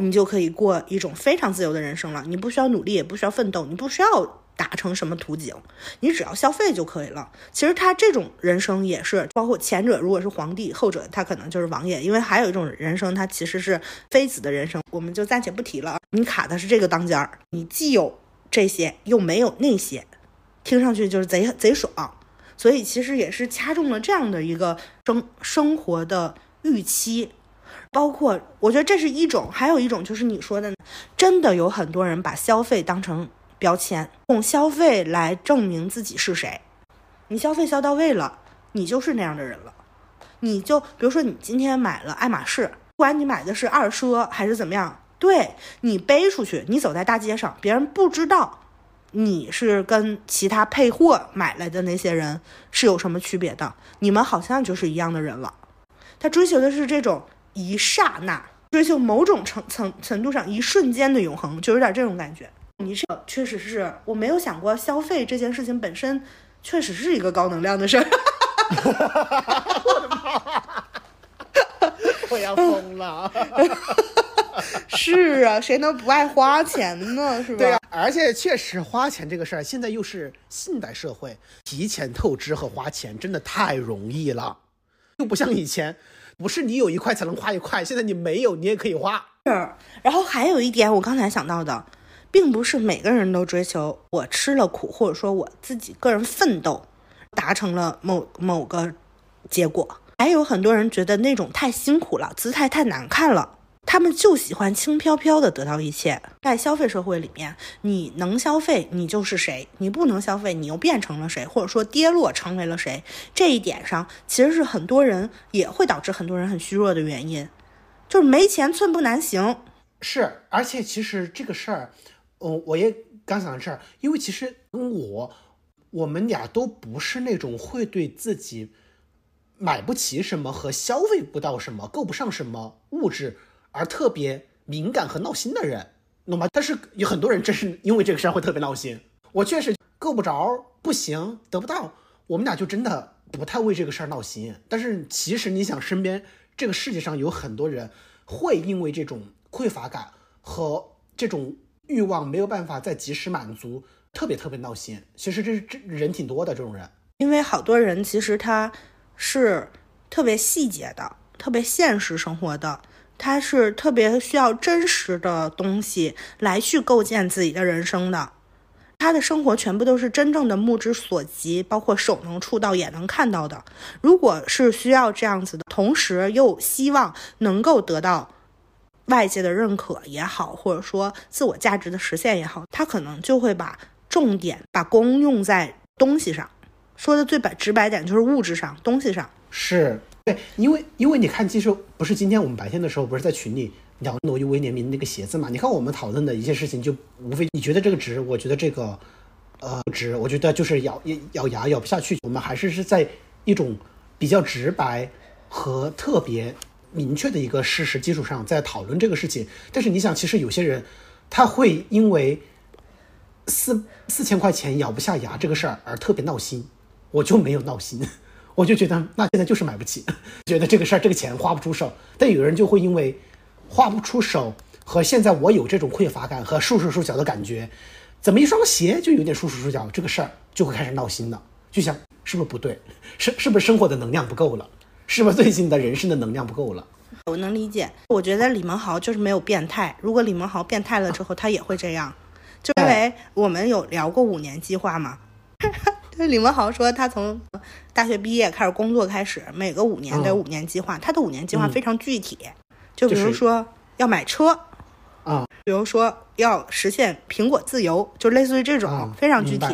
你就可以过一种非常自由的人生了。你不需要努力，也不需要奋斗，你不需要。达成什么图景，你只要消费就可以了。其实他这种人生也是，包括前者如果是皇帝，后者他可能就是王爷。因为还有一种人生，他其实是妃子的人生，我们就暂且不提了。你卡的是这个当间儿，你既有这些又没有那些，听上去就是贼贼爽。所以其实也是掐中了这样的一个生生活的预期。包括我觉得这是一种，还有一种就是你说的，真的有很多人把消费当成。标签用消费来证明自己是谁，你消费消到位了，你就是那样的人了。你就比如说，你今天买了爱马仕，不管你买的是二奢还是怎么样，对你背出去，你走在大街上，别人不知道你是跟其他配货买来的那些人是有什么区别的，你们好像就是一样的人了。他追求的是这种一刹那，追求某种程层程度上一瞬间的永恒，就有点这种感觉。你这确实是我没有想过，消费这件事情本身确实是一个高能量的事儿。我的妈！我要疯了。<laughs> 是啊，谁能不爱花钱呢？是吧？对啊，而且确实花钱这个事儿，现在又是现代社会，提前透支和花钱真的太容易了，又不像以前，不是你有一块才能花一块，现在你没有你也可以花。是，然后还有一点，我刚才想到的。并不是每个人都追求我吃了苦，或者说我自己个人奋斗达成了某某个结果。还有很多人觉得那种太辛苦了，姿态太难看了，他们就喜欢轻飘飘的得到一切。在消费社会里面，你能消费，你就是谁；你不能消费，你又变成了谁，或者说跌落成为了谁。这一点上，其实是很多人也会导致很多人很虚弱的原因，就是没钱寸步难行。是，而且其实这个事儿。嗯，我也刚想到这儿，因为其实跟我，我们俩都不是那种会对自己买不起什么和消费不到什么、够不上什么物质而特别敏感和闹心的人，懂吗？但是有很多人真是因为这个事儿会特别闹心。我确实够不着，不行，得不到，我们俩就真的不太为这个事儿闹心。但是其实你想，身边这个世界上有很多人会因为这种匮乏感和这种。欲望没有办法再及时满足，特别特别闹心。其实这这人挺多的这种人，因为好多人其实他是特别细节的，特别现实生活的，他是特别需要真实的东西来去构建自己的人生的。他的生活全部都是真正的目之所及，包括手能触到、眼能看到的。如果是需要这样子的，同时又希望能够得到。外界的认可也好，或者说自我价值的实现也好，他可能就会把重点把功用在东西上。说的最白直白点，就是物质上东西上。是对，因为因为你看，其实不是今天我们白天的时候不是在群里聊挪威联名那个鞋子嘛？你看我们讨论的一些事情，就无非你觉得这个值，我觉得这个呃值，我觉得就是咬咬牙咬不下去。我们还是是在一种比较直白和特别。明确的一个事实基础上在讨论这个事情，但是你想，其实有些人他会因为四四千块钱咬不下牙这个事儿而特别闹心，我就没有闹心，<laughs> 我就觉得那现在就是买不起，<laughs> 觉得这个事儿这个钱花不出手。但有人就会因为花不出手和现在我有这种匮乏感和束手束脚的感觉，怎么一双鞋就有点束手束脚，这个事儿就会开始闹心了，就想是不是不对，<laughs> 是是不是生活的能量不够了，是不是最近的人生的能量不够了？<laughs> 我能理解，我觉得李文豪就是没有变态。如果李文豪变态了之后，他也会这样，就因为我们有聊过五年计划嘛。<laughs> 李文豪说，他从大学毕业开始工作开始，每个五年都有五年计划。他的五年计划非常具体，就比如说要买车，啊，比如说要实现苹果自由，就类似于这种非常具体。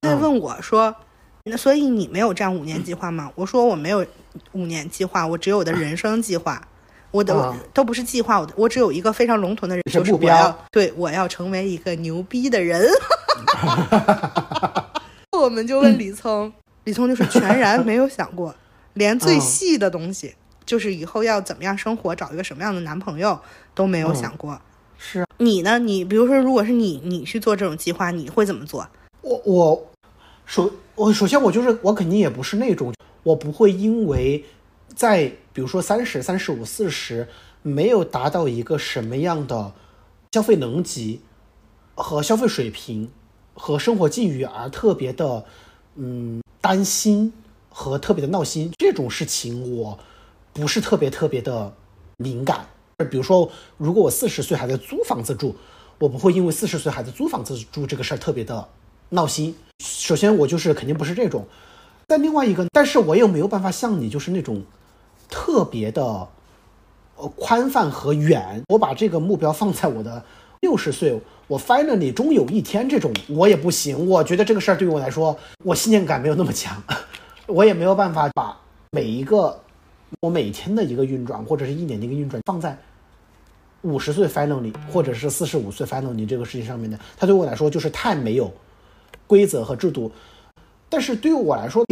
他问我说：“那所以你没有这样五年计划吗？”我说：“我没有五年计划，我只有我的人生计划。我的都不是计划，我的我只有一个非常笼统的人生目标。对，我要成为一个牛逼的人。<laughs> ”我们就问李聪，<laughs> 李聪就是全然没有想过，连最细的东西，就是以后要怎么样生活，找一个什么样的男朋友都没有想过。是你呢？你比如说，如果是你，你去做这种计划，你会怎么做？我我首我首先我就是我肯定也不是那种，我不会因为在比如说三十三十五四十没有达到一个什么样的消费能级和消费水平。和生活境遇而特别的，嗯，担心和特别的闹心，这种事情我不是特别特别的敏感。比如说，如果我四十岁还在租房子住，我不会因为四十岁还在租房子住这个事儿特别的闹心。首先，我就是肯定不是这种。但另外一个，但是我又没有办法像你，就是那种特别的呃宽泛和远。我把这个目标放在我的六十岁。我 finally 终有一天，这种我也不行。我觉得这个事儿对于我来说，我信念感没有那么强，我也没有办法把每一个我每天的一个运转，或者是一年的一个运转放在五十岁 finally 或者是四十五岁 finally 这个事情上面的。它对我来说就是太没有规则和制度。但是对于我来说，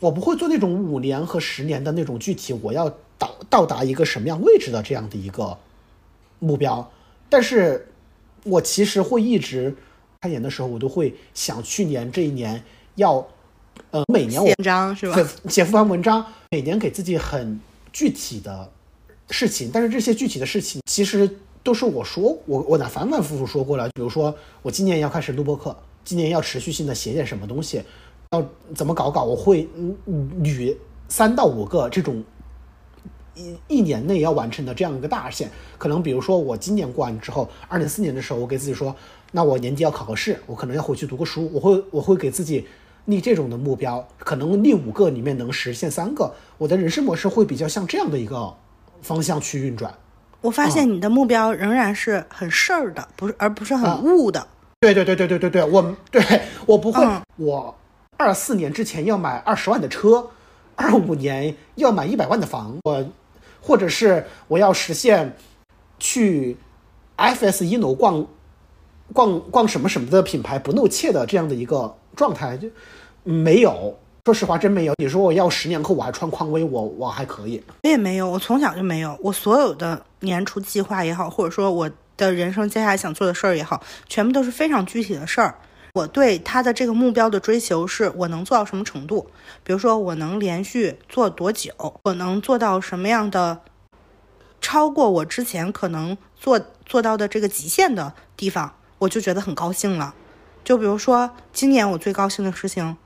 我不会做那种五年和十年的那种具体我要到到达一个什么样位置的这样的一个目标。但是。我其实会一直开年的时候，我都会想去年这一年要，呃，每年我文章是吧？写复盘文章，每年给自己很具体的事情。但是这些具体的事情，其实都是我说我我哪反反复复说过了。比如说，我今年要开始录播课，今年要持续性的写点什么东西，要怎么搞搞，我会嗯捋三到五个这种。一一年内要完成的这样一个大线，可能比如说我今年过完之后，二零四年的时候，我给自己说，那我年底要考个试，我可能要回去读个书，我会我会给自己立这种的目标，可能立五个里面能实现三个，我的人生模式会比较像这样的一个方向去运转。我发现你的目标仍然是很事儿的，不是而不是很物的。对对对对对对对，我对我不会，我二四年之前要买二十万的车，二五年要买一百万的房，我。或者是我要实现去 FS 一楼逛逛逛什么什么的品牌不露怯的这样的一个状态，就没有。说实话，真没有。你说我要十年后我还穿匡威，我我还可以。我也没有，我从小就没有。我所有的年初计划也好，或者说我的人生接下来想做的事儿也好，全部都是非常具体的事儿。我对他的这个目标的追求是我能做到什么程度？比如说我能连续做多久？我能做到什么样的超过我之前可能做做到的这个极限的地方，我就觉得很高兴了。就比如说今年我最高兴的事情，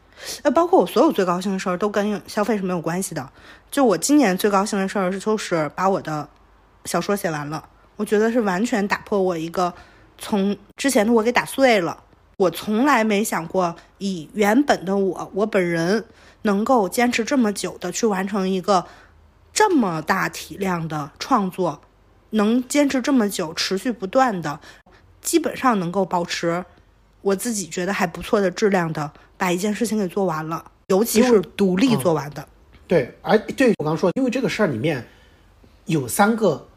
呃，包括我所有最高兴的事儿都跟消费是没有关系的。就我今年最高兴的事儿是，就是把我的小说写完了。我觉得是完全打破我一个从之前的我给打碎了。我从来没想过，以原本的我，我本人能够坚持这么久的去完成一个这么大体量的创作，能坚持这么久，持续不断的，基本上能够保持我自己觉得还不错的质量的，把一件事情给做完了，尤其是独立做完的。对，而对我刚刚说，因为这个事儿里面有三个，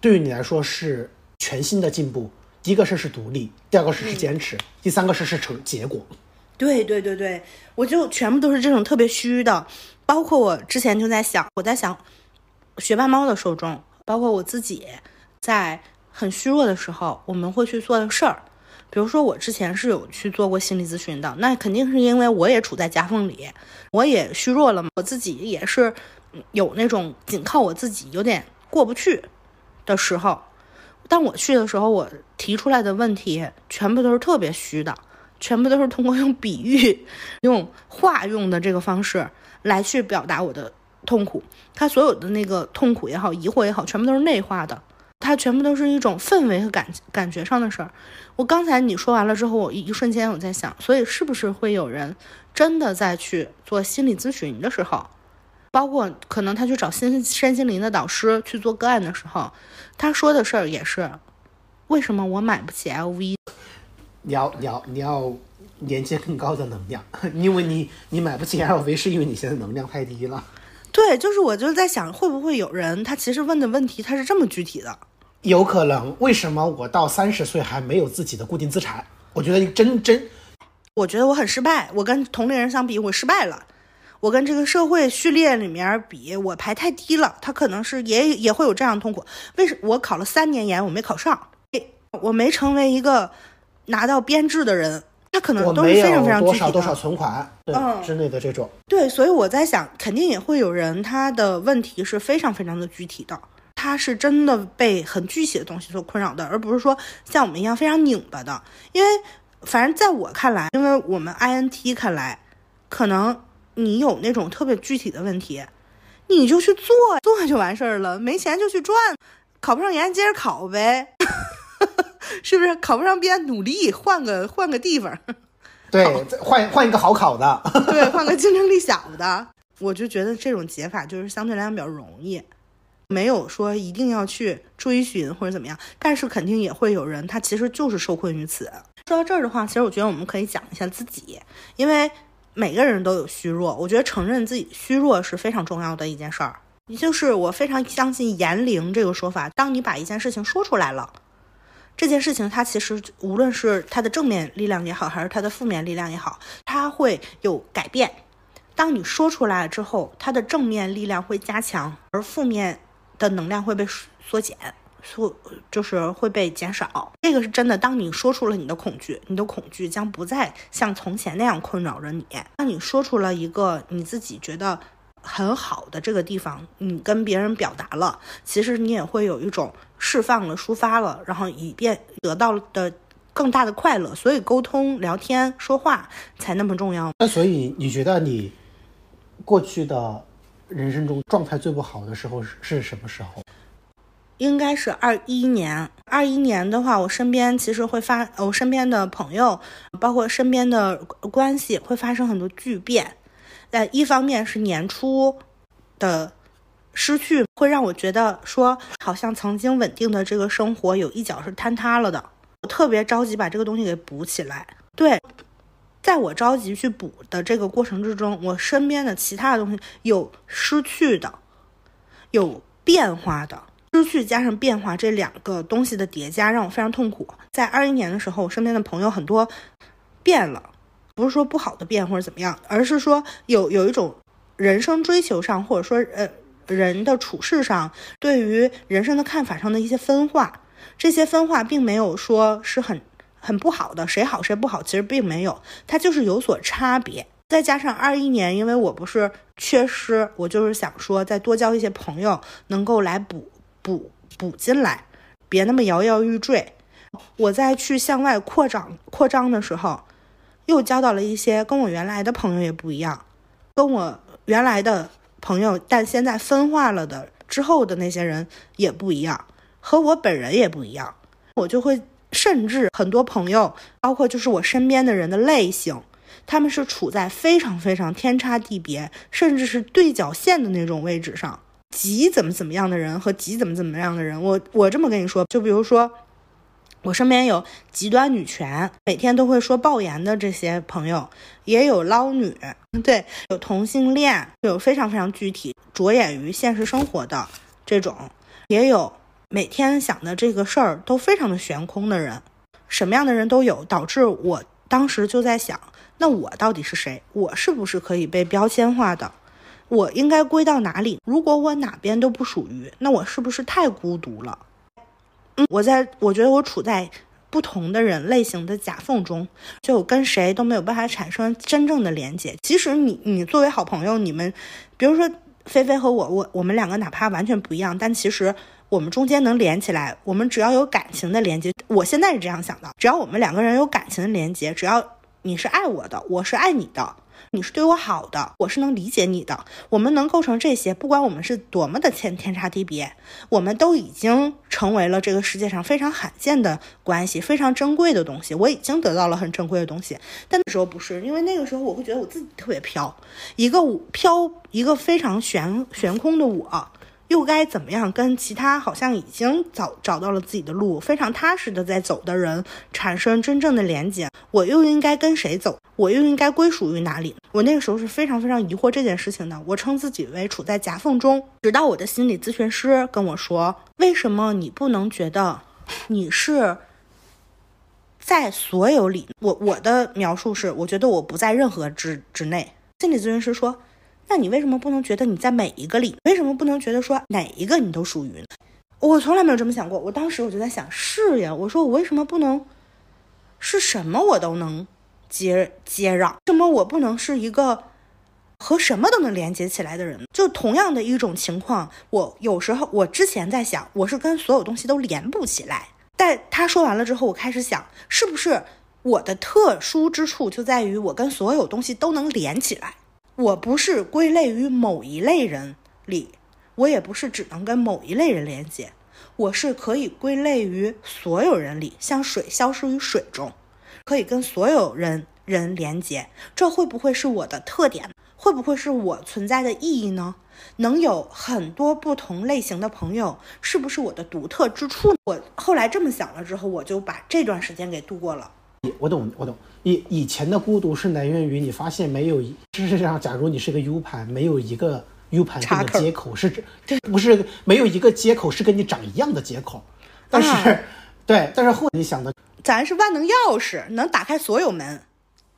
对于你来说是全新的进步。第一个事是独立，第二个事是坚持，第三个事是成结果。对对对对，我就全部都是这种特别虚的，包括我之前就在想，我在想学霸猫的受众，包括我自己在很虚弱的时候，我们会去做的事儿，比如说我之前是有去做过心理咨询的，那肯定是因为我也处在夹缝里，我也虚弱了嘛，我自己也是有那种仅靠我自己有点过不去的时候。但我去的时候，我提出来的问题全部都是特别虚的，全部都是通过用比喻、用化用的这个方式来去表达我的痛苦。他所有的那个痛苦也好，疑惑也好，全部都是内化的，它全部都是一种氛围和感感觉上的事儿。我刚才你说完了之后，我一瞬间我在想，所以是不是会有人真的在去做心理咨询的时候？包括可能他去找心身心灵的导师去做个案的时候，他说的事儿也是，为什么我买不起 LV？你要你要你要连接更高的能量，<laughs> 因为你你买不起 LV 是因为你现在能量太低了。对，就是我就在想，会不会有人他其实问的问题他是这么具体的？有可能。为什么我到三十岁还没有自己的固定资产？我觉得真真，我觉得我很失败。我跟同龄人相比，我失败了。我跟这个社会序列里面比，我排太低了。他可能是也也会有这样痛苦。为什我考了三年研，我没考上？我没成为一个拿到编制的人。他可能都是非常非常具体的。多少多少存款，对之类的这种。对，所以我在想，肯定也会有人，他的问题是非常非常的具体的。他是真的被很具体的东西所困扰的，而不是说像我们一样非常拧巴的。因为反正在我看来，因为我们 INT 看来，可能。你有那种特别具体的问题，你就去做做就完事儿了。没钱就去赚，考不上研接着考呗，是不是？考不上别努力，换个换个地方。<laughs> 对，换换一个好考的。对，换个 <laughs> 竞争力小的。我就觉得这种解法就是相对来讲比较容易，没有说一定要去追寻或者怎么样。但是肯定也会有人，他其实就是受困于此。说到这儿的话，其实我觉得我们可以讲一下自己，因为。每个人都有虚弱，我觉得承认自己虚弱是非常重要的一件事儿。也就是我非常相信言灵这个说法，当你把一件事情说出来了，这件事情它其实无论是它的正面力量也好，还是它的负面力量也好，它会有改变。当你说出来之后，它的正面力量会加强，而负面的能量会被缩减。缩就是会被减少，这个是真的。当你说出了你的恐惧，你的恐惧将不再像从前那样困扰着你。当你说出了一个你自己觉得很好的这个地方，你跟别人表达了，其实你也会有一种释放了、抒发了，然后以便得到的更大的快乐。所以沟通、聊天、说话才那么重要。那所以你觉得你过去的人生中状态最不好的时候是是什么时候？应该是二一年，二一年的话，我身边其实会发，我身边的朋友，包括身边的关系会发生很多巨变。但一方面是年初的失去，会让我觉得说，好像曾经稳定的这个生活有一角是坍塌了的。我特别着急把这个东西给补起来。对，在我着急去补的这个过程之中，我身边的其他的东西有失去的，有变化的。失去加上变化这两个东西的叠加，让我非常痛苦。在二一年的时候，我身边的朋友很多变了，不是说不好的变或者怎么样，而是说有有一种人生追求上，或者说呃人的处事上，对于人生的看法上的一些分化。这些分化并没有说是很很不好的，谁好谁不好，其实并没有，它就是有所差别。再加上二一年，因为我不是缺失，我就是想说再多交一些朋友，能够来补。补补进来，别那么摇摇欲坠。我在去向外扩张扩张的时候，又交到了一些跟我原来的朋友也不一样，跟我原来的朋友，但现在分化了的之后的那些人也不一样，和我本人也不一样。我就会甚至很多朋友，包括就是我身边的人的类型，他们是处在非常非常天差地别，甚至是对角线的那种位置上。极怎么怎么样的人和极怎么怎么样的人，我我这么跟你说，就比如说，我身边有极端女权，每天都会说爆言的这些朋友，也有捞女，对，有同性恋，有非常非常具体着眼于现实生活的这种，也有每天想的这个事儿都非常的悬空的人，什么样的人都有，导致我当时就在想，那我到底是谁？我是不是可以被标签化的？我应该归到哪里？如果我哪边都不属于，那我是不是太孤独了？嗯，我在，我觉得我处在不同的人类型的夹缝中，就跟谁都没有办法产生真正的连接。即使你你作为好朋友，你们比如说菲菲和我，我我们两个哪怕完全不一样，但其实我们中间能连起来。我们只要有感情的连接，我现在是这样想的：只要我们两个人有感情的连接，只要你是爱我的，我是爱你的。你是对我好的，我是能理解你的。我们能构成这些，不管我们是多么的天天差地别，我们都已经成为了这个世界上非常罕见的关系，非常珍贵的东西。我已经得到了很珍贵的东西，但那时候不是，因为那个时候我会觉得我自己特别飘，一个飘，一个非常悬悬空的我。又该怎么样跟其他好像已经找找到了自己的路，非常踏实的在走的人产生真正的连接？我又应该跟谁走？我又应该归属于哪里？我那个时候是非常非常疑惑这件事情的。我称自己为处在夹缝中，直到我的心理咨询师跟我说：“为什么你不能觉得你是在所有里？”我我的描述是，我觉得我不在任何之之内。心理咨询师说。那你为什么不能觉得你在每一个里？为什么不能觉得说哪一个你都属于呢？我从来没有这么想过。我当时我就在想，是呀，我说我为什么不能是什么我都能接接壤？为什么我不能是一个和什么都能连接起来的人？就同样的一种情况，我有时候我之前在想，我是跟所有东西都连不起来。但他说完了之后，我开始想，是不是我的特殊之处就在于我跟所有东西都能连起来？我不是归类于某一类人里，我也不是只能跟某一类人连接，我是可以归类于所有人里，像水消失于水中，可以跟所有人人连接。这会不会是我的特点？会不会是我存在的意义呢？能有很多不同类型的朋友，是不是我的独特之处？我后来这么想了之后，我就把这段时间给度过了。我懂，我懂。以以前的孤独是来源于你发现没有事实上，假如你是个 U 盘，没有一个 U 盘这个接口是这不是没有一个接口是跟你长一样的接口。但是，对，但是后你想的，咱是万能钥匙，能打开所有门。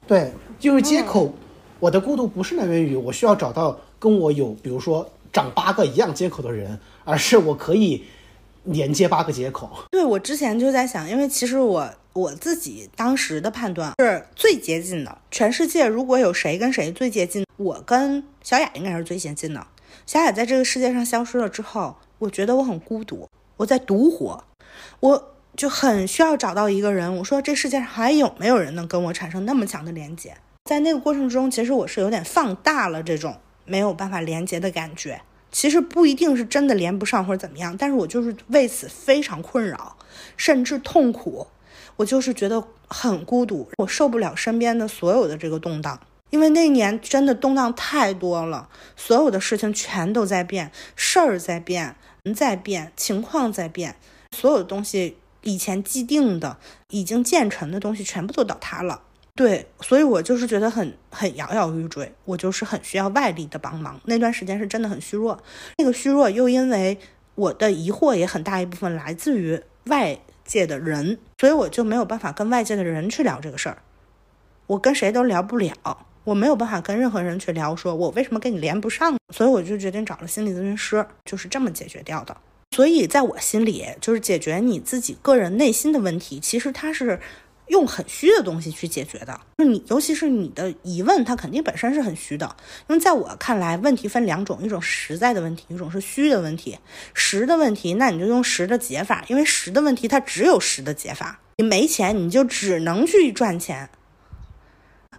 对，就是接口。我的孤独不是来源于我需要找到跟我有比如说长八个一样接口的人，而是我可以连接八个接口。对，我之前就在想，因为其实我。我自己当时的判断是最接近的。全世界如果有谁跟谁最接近，我跟小雅应该是最接近的。小雅在这个世界上消失了之后，我觉得我很孤独，我在独活，我就很需要找到一个人。我说这世界上还有没有人能跟我产生那么强的连接？在那个过程中，其实我是有点放大了这种没有办法连接的感觉。其实不一定是真的连不上或者怎么样，但是我就是为此非常困扰，甚至痛苦。我就是觉得很孤独，我受不了身边的所有的这个动荡，因为那年真的动荡太多了，所有的事情全都在变，事儿在变，人在变，情况在变，所有的东西以前既定的、已经建成的东西全部都倒塌了。对，所以我就是觉得很很摇摇欲坠，我就是很需要外力的帮忙。那段时间是真的很虚弱，那个虚弱又因为我的疑惑也很大一部分来自于外。界的人，所以我就没有办法跟外界的人去聊这个事儿，我跟谁都聊不了，我没有办法跟任何人去聊，说我为什么跟你连不上，所以我就决定找了心理咨询师，就是这么解决掉的。所以在我心里，就是解决你自己个人内心的问题，其实它是。用很虚的东西去解决的，就你，尤其是你的疑问，它肯定本身是很虚的。因为在我看来，问题分两种，一种实在的问题，一种是虚的问题。实的问题，那你就用实的解法，因为实的问题它只有实的解法。你没钱，你就只能去赚钱。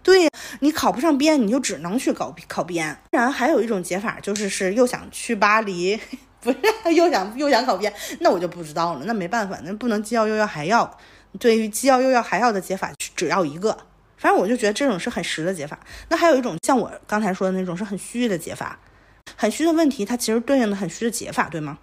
对你考不上编，你就只能去考考编。然还有一种解法，就是是又想去巴黎，<laughs> 不是又想又想考编，那我就不知道了。那没办法，那不能既要又要还要。对于既要又要还要的解法，只要一个。反正我就觉得这种是很实的解法。那还有一种像我刚才说的那种是很虚的解法，很虚的问题，它其实对应的很虚的解法，对吗？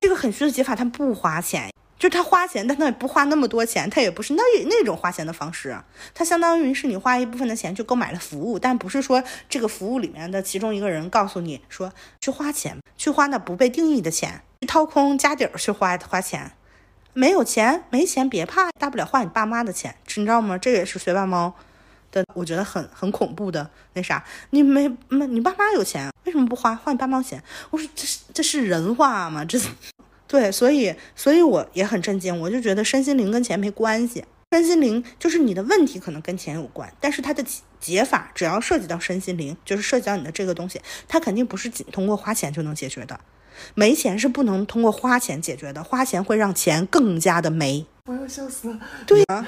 这个很虚的解法它不花钱，就它花钱，但它也不花那么多钱，它也不是那那种花钱的方式，它相当于是你花一部分的钱去购买了服务，但不是说这个服务里面的其中一个人告诉你说去花钱，去花那不被定义的钱，去掏空家底儿去花花钱。没有钱，没钱别怕，大不了花你爸妈的钱，你知道吗？这也是学霸猫的，我觉得很很恐怖的那啥。你没没，你爸妈有钱，为什么不花花你爸妈钱？我说这是这是人话吗？这对，所以所以我也很震惊，我就觉得身心灵跟钱没关系，身心灵就是你的问题可能跟钱有关，但是它的解解法只要涉及到身心灵，就是涉及到你的这个东西，它肯定不是仅通过花钱就能解决的。没钱是不能通过花钱解决的，花钱会让钱更加的没。我要笑死了。对啊，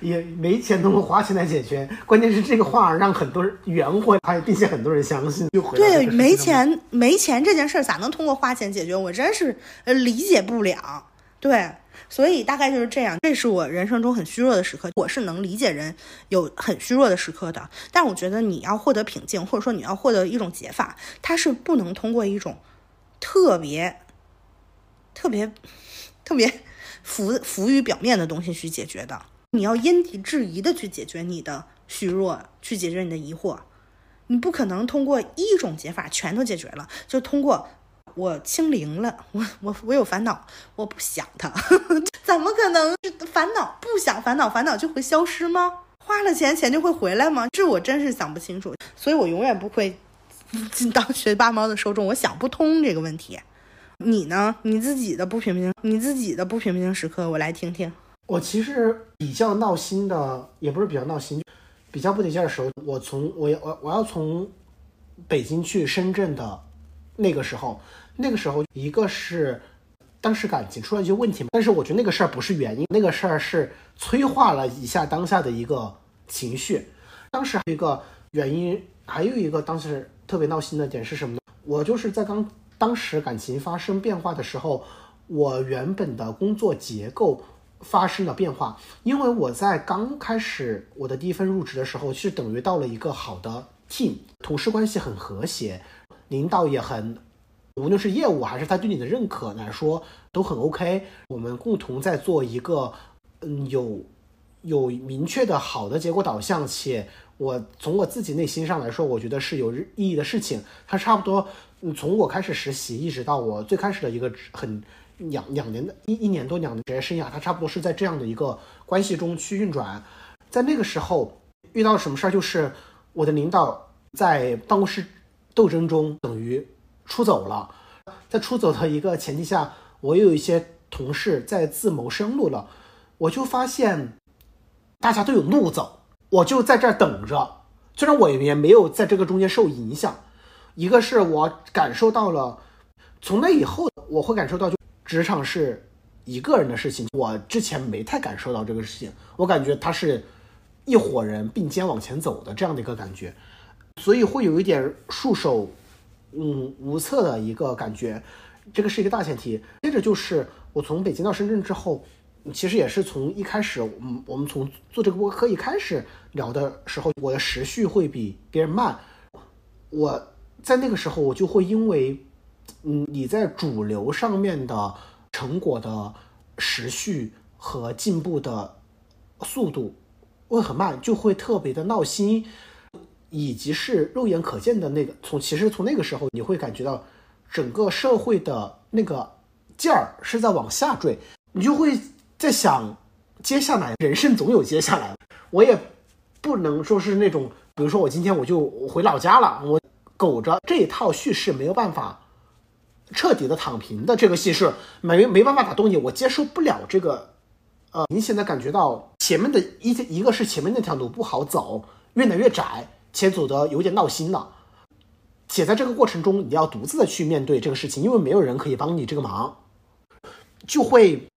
也没钱通过花钱来解决，关键是这个话让很多人圆回来，并且很多人相信。对，没钱没钱这件事儿咋能通过花钱解决？我真是呃理解不了。对，所以大概就是这样。这是我人生中很虚弱的时刻，我是能理解人有很虚弱的时刻的。但我觉得你要获得平静，或者说你要获得一种解法，它是不能通过一种。特别、特别、<laughs> 特别浮浮于表面的东西去解决的，你要因地制宜的去解决你的虚弱，去解决你的疑惑。你不可能通过一种解法全都解决了，就通过我清零了，<laughs> 我我我有烦恼，我不想它，<laughs> 怎么可能烦恼不想烦恼，烦恼就会消失吗？花了钱，钱就会回来吗？这我真是想不清楚，所以我永远不会。<laughs> 当学霸猫的受众，我想不通这个问题。你呢？你自己的不平静，你自己的不平静时刻，我来听听。我其实比较闹心的，也不是比较闹心，比较不得劲的时候，我从我要我我要从北京去深圳的那个时候，那个时候一个是当时感情出了一些问题嘛，但是我觉得那个事儿不是原因，那个事儿是催化了一下当下的一个情绪。当时还有一个原因，还有一个当时。特别闹心的点是什么呢？我就是在刚当时感情发生变化的时候，我原本的工作结构发生了变化。因为我在刚开始我的第一份入职的时候，是等于到了一个好的 team，同事关系很和谐，领导也很，无论是业务还是他对你的认可来说都很 OK。我们共同在做一个，嗯，有有明确的好的结果导向且。我从我自己内心上来说，我觉得是有意义的事情。它差不多，从我开始实习一直到我最开始的一个很两两年的一一年多两年职业生涯，它差不多是在这样的一个关系中去运转。在那个时候遇到什么事儿，就是我的领导在办公室斗争中等于出走了，在出走的一个前提下，我又有一些同事在自谋生路了，我就发现大家都有路走。我就在这儿等着，虽然我也没有在这个中间受影响。一个是我感受到了，从那以后我会感受到，就职场是一个人的事情。我之前没太感受到这个事情，我感觉他是一伙人并肩往前走的这样的一个感觉，所以会有一点束手嗯无策的一个感觉。这个是一个大前提。接着就是我从北京到深圳之后。其实也是从一开始，嗯，我们从做这个播客一开始聊的时候，我的时序会比别人慢。我在那个时候，我就会因为，嗯，你在主流上面的成果的时序和进步的速度会很慢，就会特别的闹心，以及是肉眼可见的那个。从其实从那个时候，你会感觉到整个社会的那个劲儿是在往下坠，你就会。在想，接下来人生总有接下来，我也不能说是那种，比如说我今天我就回老家了，我苟着这一套叙事没有办法彻底的躺平的这个叙事，没没办法打动你，我接受不了这个，呃，明显的感觉到前面的一一个是前面那条路不好走，越来越窄，且走的有点闹心了，且在这个过程中你要独自的去面对这个事情，因为没有人可以帮你这个忙，就会。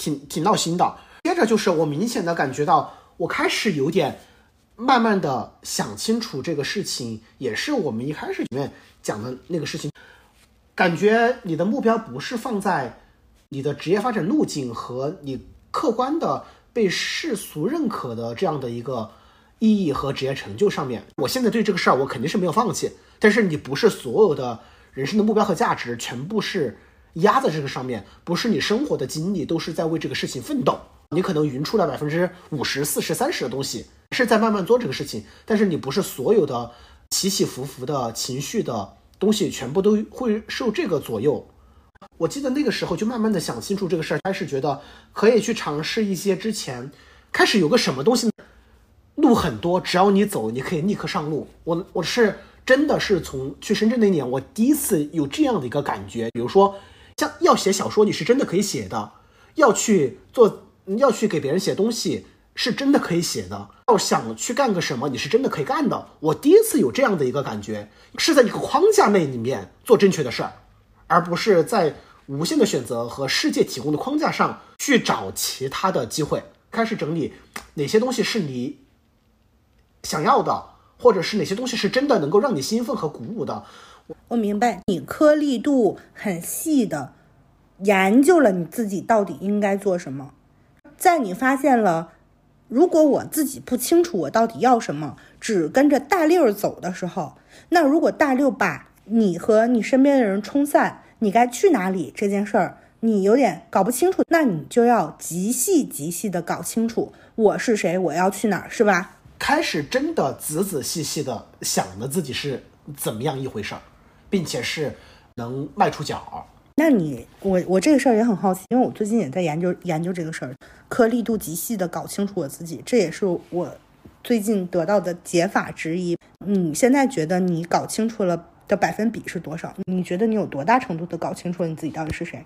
挺挺闹心的。接着就是我明显的感觉到，我开始有点慢慢的想清楚这个事情，也是我们一开始里面讲的那个事情。感觉你的目标不是放在你的职业发展路径和你客观的被世俗认可的这样的一个意义和职业成就上面。我现在对这个事儿，我肯定是没有放弃。但是你不是所有的人生的目标和价值全部是。压在这个上面，不是你生活的精力都是在为这个事情奋斗，你可能匀出了百分之五十、四十、三十的东西，是在慢慢做这个事情。但是你不是所有的起起伏伏的情绪的东西全部都会受这个左右。我记得那个时候就慢慢的想清楚这个事儿，开始觉得可以去尝试一些之前开始有个什么东西，路很多，只要你走，你可以立刻上路。我我是真的是从去深圳那年，我第一次有这样的一个感觉，比如说。像要写小说，你是真的可以写的；要去做，要去给别人写东西，是真的可以写的；要想去干个什么，你是真的可以干的。我第一次有这样的一个感觉，是在一个框架内里面做正确的事儿，而不是在无限的选择和世界提供的框架上去找其他的机会。开始整理哪些东西是你想要的，或者是哪些东西是真的能够让你兴奋和鼓舞的。我明白，你颗粒度很细的研究了你自己到底应该做什么。在你发现了，如果我自己不清楚我到底要什么，只跟着大溜走的时候，那如果大溜把你和你身边的人冲散，你该去哪里这件事儿，你有点搞不清楚，那你就要极细极细的搞清楚我是谁，我要去哪儿，是吧？开始真的仔仔细细的想着自己是怎么样一回事儿。并且是能迈出脚。那你我我这个事儿也很好奇，因为我最近也在研究研究这个事儿，颗粒度极细的搞清楚我自己，这也是我最近得到的解法之一。你现在觉得你搞清楚了的百分比是多少？你觉得你有多大程度的搞清楚了你自己到底是谁？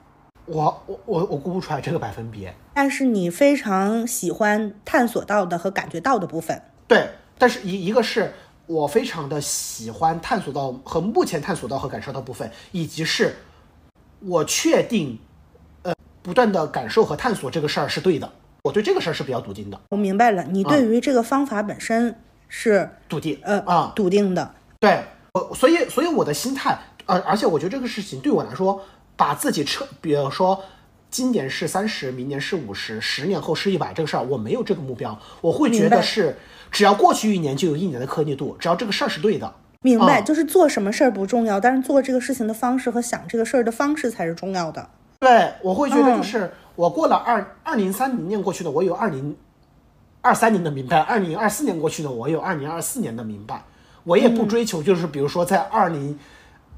我我我我估不出来这个百分比。但是你非常喜欢探索到的和感觉到的部分。对，但是一一个是。我非常的喜欢探索到和目前探索到和感受到部分，以及是，我确定，呃，不断的感受和探索这个事儿是对的。我对这个事儿是比较笃定的。我明白了，你对于这个方法本身是笃定，呃啊，笃定的。对，我所以所以我的心态，呃，而且我觉得这个事情对我来说，把自己彻，比如说今年是三十，明年是五十，十年后是一百，这个事儿我没有这个目标，我会觉得是。只要过去一年，就有一年的颗粒度。只要这个事儿是对的，明白？就是做什么事儿不重要，但是做这个事情的方式和想这个事儿的方式才是重要的。对，我会觉得就是我过了二二零三零年过去的，我有二零二三年的明白；二零二四年过去的，我有二零二四年的明白。我也不追求，就是比如说在二零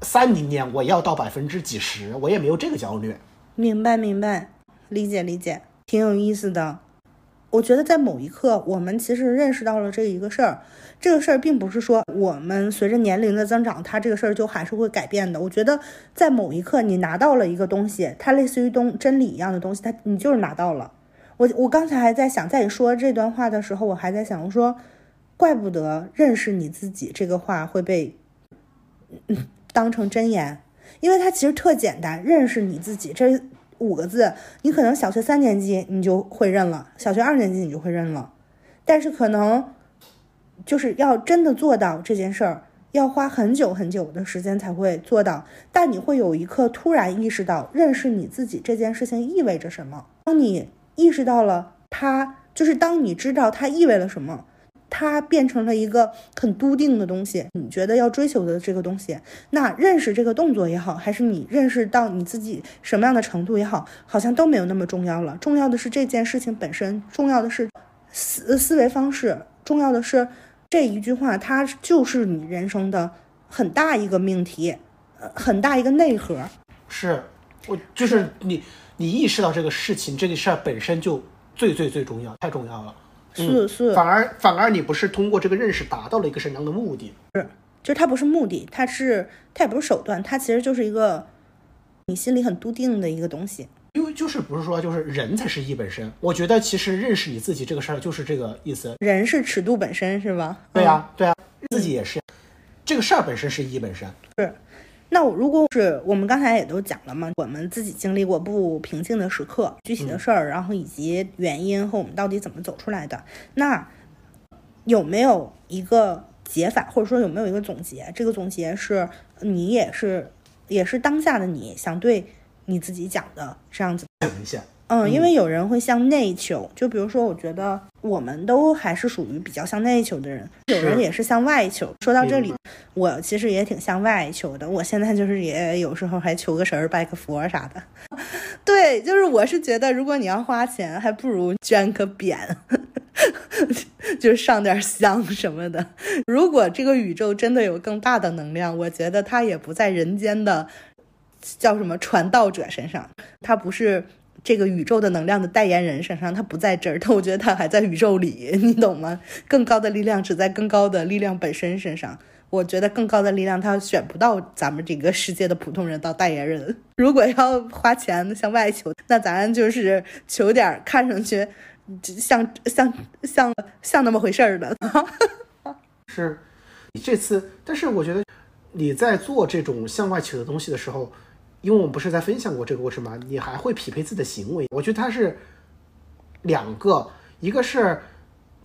三零年我要到百分之几十，我也没有这个焦虑。明白，明白，理解，理解，挺有意思的。我觉得在某一刻，我们其实认识到了这一个事儿。这个事儿并不是说我们随着年龄的增长，它这个事儿就还是会改变的。我觉得在某一刻，你拿到了一个东西，它类似于东真理一样的东西，它你就是拿到了。我我刚才还在想，在你说这段话的时候，我还在想，我说，怪不得认识你自己这个话会被当成真言，因为它其实特简单，认识你自己这。五个字，你可能小学三年级你就会认了，小学二年级你就会认了，但是可能就是要真的做到这件事儿，要花很久很久的时间才会做到。但你会有一刻突然意识到，认识你自己这件事情意味着什么。当你意识到了它，就是当你知道它意味了什么。它变成了一个很笃定的东西，你觉得要追求的这个东西，那认识这个动作也好，还是你认识到你自己什么样的程度也好，好像都没有那么重要了。重要的是这件事情本身，重要的是思思维方式，重要的是这一句话，它就是你人生的很大一个命题，呃，很大一个内核。是，我就是你，你意识到这个事情，这个事儿本身就最最最重要，太重要了。是是，反而反而你不是通过这个认识达到了一个什么样的目的？是，就是它不是目的，它是它也不是手段，它其实就是一个你心里很笃定的一个东西。因为就是不是说就是人才是一本身，我觉得其实认识你自己这个事儿就是这个意思。人是尺度本身是吧？对呀对呀，自己也是，这个事儿本身是一本身。是。那如果是我们刚才也都讲了嘛，我们自己经历过不平静的时刻、具体的事儿，然后以及原因和我们到底怎么走出来的，那有没有一个解法，或者说有没有一个总结？这个总结是你也是也是当下的你想对你自己讲的这样子。等一下。嗯，因为有人会向内求，就比如说，我觉得我们都还是属于比较向内求的人，有人也是向外求。说到这里，我其实也挺向外求的。我现在就是也有时候还求个神儿、拜个佛啥的。<laughs> 对，就是我是觉得，如果你要花钱，还不如捐个匾，<laughs> 就上点香什么的。如果这个宇宙真的有更大的能量，我觉得它也不在人间的叫什么传道者身上，它不是。这个宇宙的能量的代言人身上，他不在这儿，但我觉得他还在宇宙里，<laughs> 你懂吗？更高的力量只在更高的力量本身身上。我觉得更高的力量，他选不到咱们这个世界的普通人当代言人。<laughs> 如果要花钱向外求，那咱就是求点看上去像像像像那么回事儿的。<laughs> 是，你这次，但是我觉得你在做这种向外求的东西的时候，因为我们不是在分享过这个过程吗？你还会匹配自己的行为。我觉得它是两个，一个是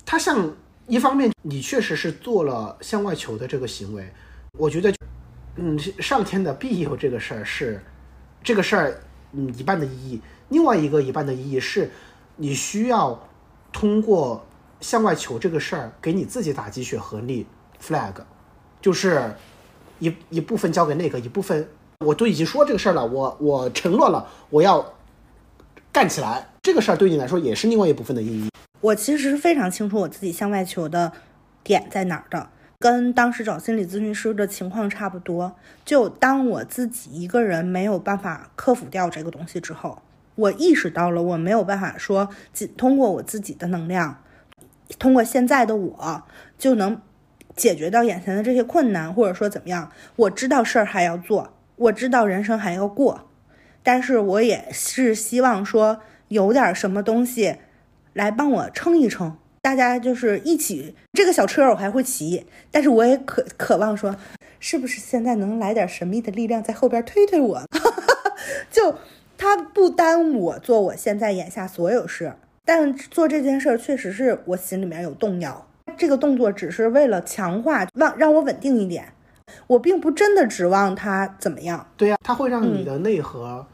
它像。一方面，你确实是做了向外求的这个行为，我觉得，嗯，上天的庇佑这个事儿是，这个事儿，嗯，一半的意义。另外一个一半的意义是，你需要通过向外求这个事儿，给你自己打鸡血和力 flag，就是一一部分交给那个，一部分我都已经说这个事儿了，我我承诺了，我要干起来。这个事儿对你来说也是另外一部分的意义。我其实非常清楚我自己向外求的点在哪儿的，跟当时找心理咨询师的情况差不多。就当我自己一个人没有办法克服掉这个东西之后，我意识到了我没有办法说仅通过我自己的能量，通过现在的我就能解决掉眼前的这些困难，或者说怎么样。我知道事儿还要做，我知道人生还要过，但是我也是希望说有点什么东西。来帮我撑一撑，大家就是一起这个小车我还会骑，但是我也渴渴望说，是不是现在能来点神秘的力量在后边推推我？<laughs> 就他不耽误我做我现在眼下所有事，但做这件事儿确实是我心里面有动摇。这个动作只是为了强化让让我稳定一点，我并不真的指望他怎么样。对呀，它会让你的内核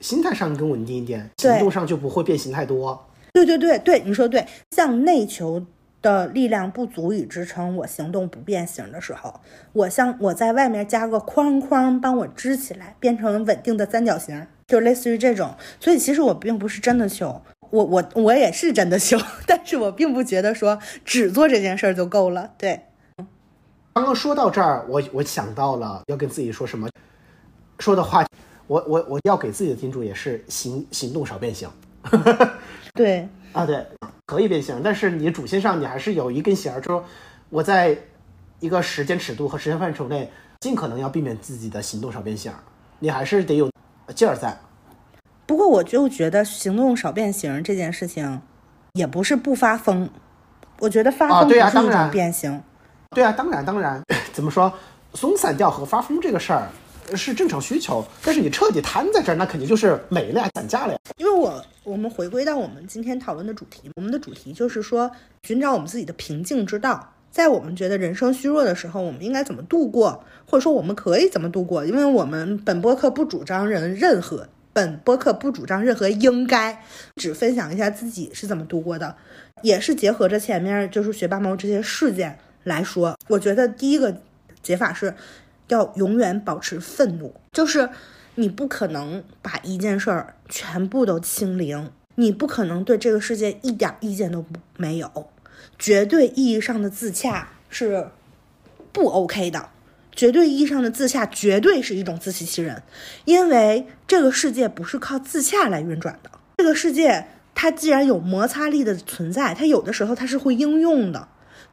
心态上更稳定一点，行动上就不会变形太多。对对对对，你说对。向内求的力量不足以支撑我行动不变形的时候，我向我在外面加个框框帮我支起来，变成稳定的三角形，就类似于这种。所以其实我并不是真的求，我我我也是真的求，<laughs> 但是我并不觉得说只做这件事儿就够了。对，刚刚说到这儿，我我想到了要跟自己说什么，说的话，我我我要给自己的叮嘱也是行行动少变形。对 <laughs> 啊，对，可以变形，但是你主线上你还是有一根弦儿，说我在一个时间尺度和时间范畴内，尽可能要避免自己的行动少变形，你还是得有劲儿在。不过我就觉得行动少变形这件事情，也不是不发疯，我觉得发疯是一种变形。对啊，当然当然，怎么说松散掉和发疯这个事儿？是正常需求，但是你彻底瘫在这儿，那肯定就是没了呀，散架了呀。因为我我们回归到我们今天讨论的主题，我们的主题就是说寻找我们自己的平静之道。在我们觉得人生虚弱的时候，我们应该怎么度过，或者说我们可以怎么度过？因为我们本播客不主张人任何，本播客不主张任何应该，只分享一下自己是怎么度过的，也是结合着前面就是学霸猫这些事件来说。我觉得第一个解法是。要永远保持愤怒，就是你不可能把一件事儿全部都清零，你不可能对这个世界一点意见都不没有。绝对意义上的自洽是不 OK 的，绝对意义上的自洽绝对是一种自欺欺人，因为这个世界不是靠自洽来运转的。这个世界它既然有摩擦力的存在，它有的时候它是会应用的。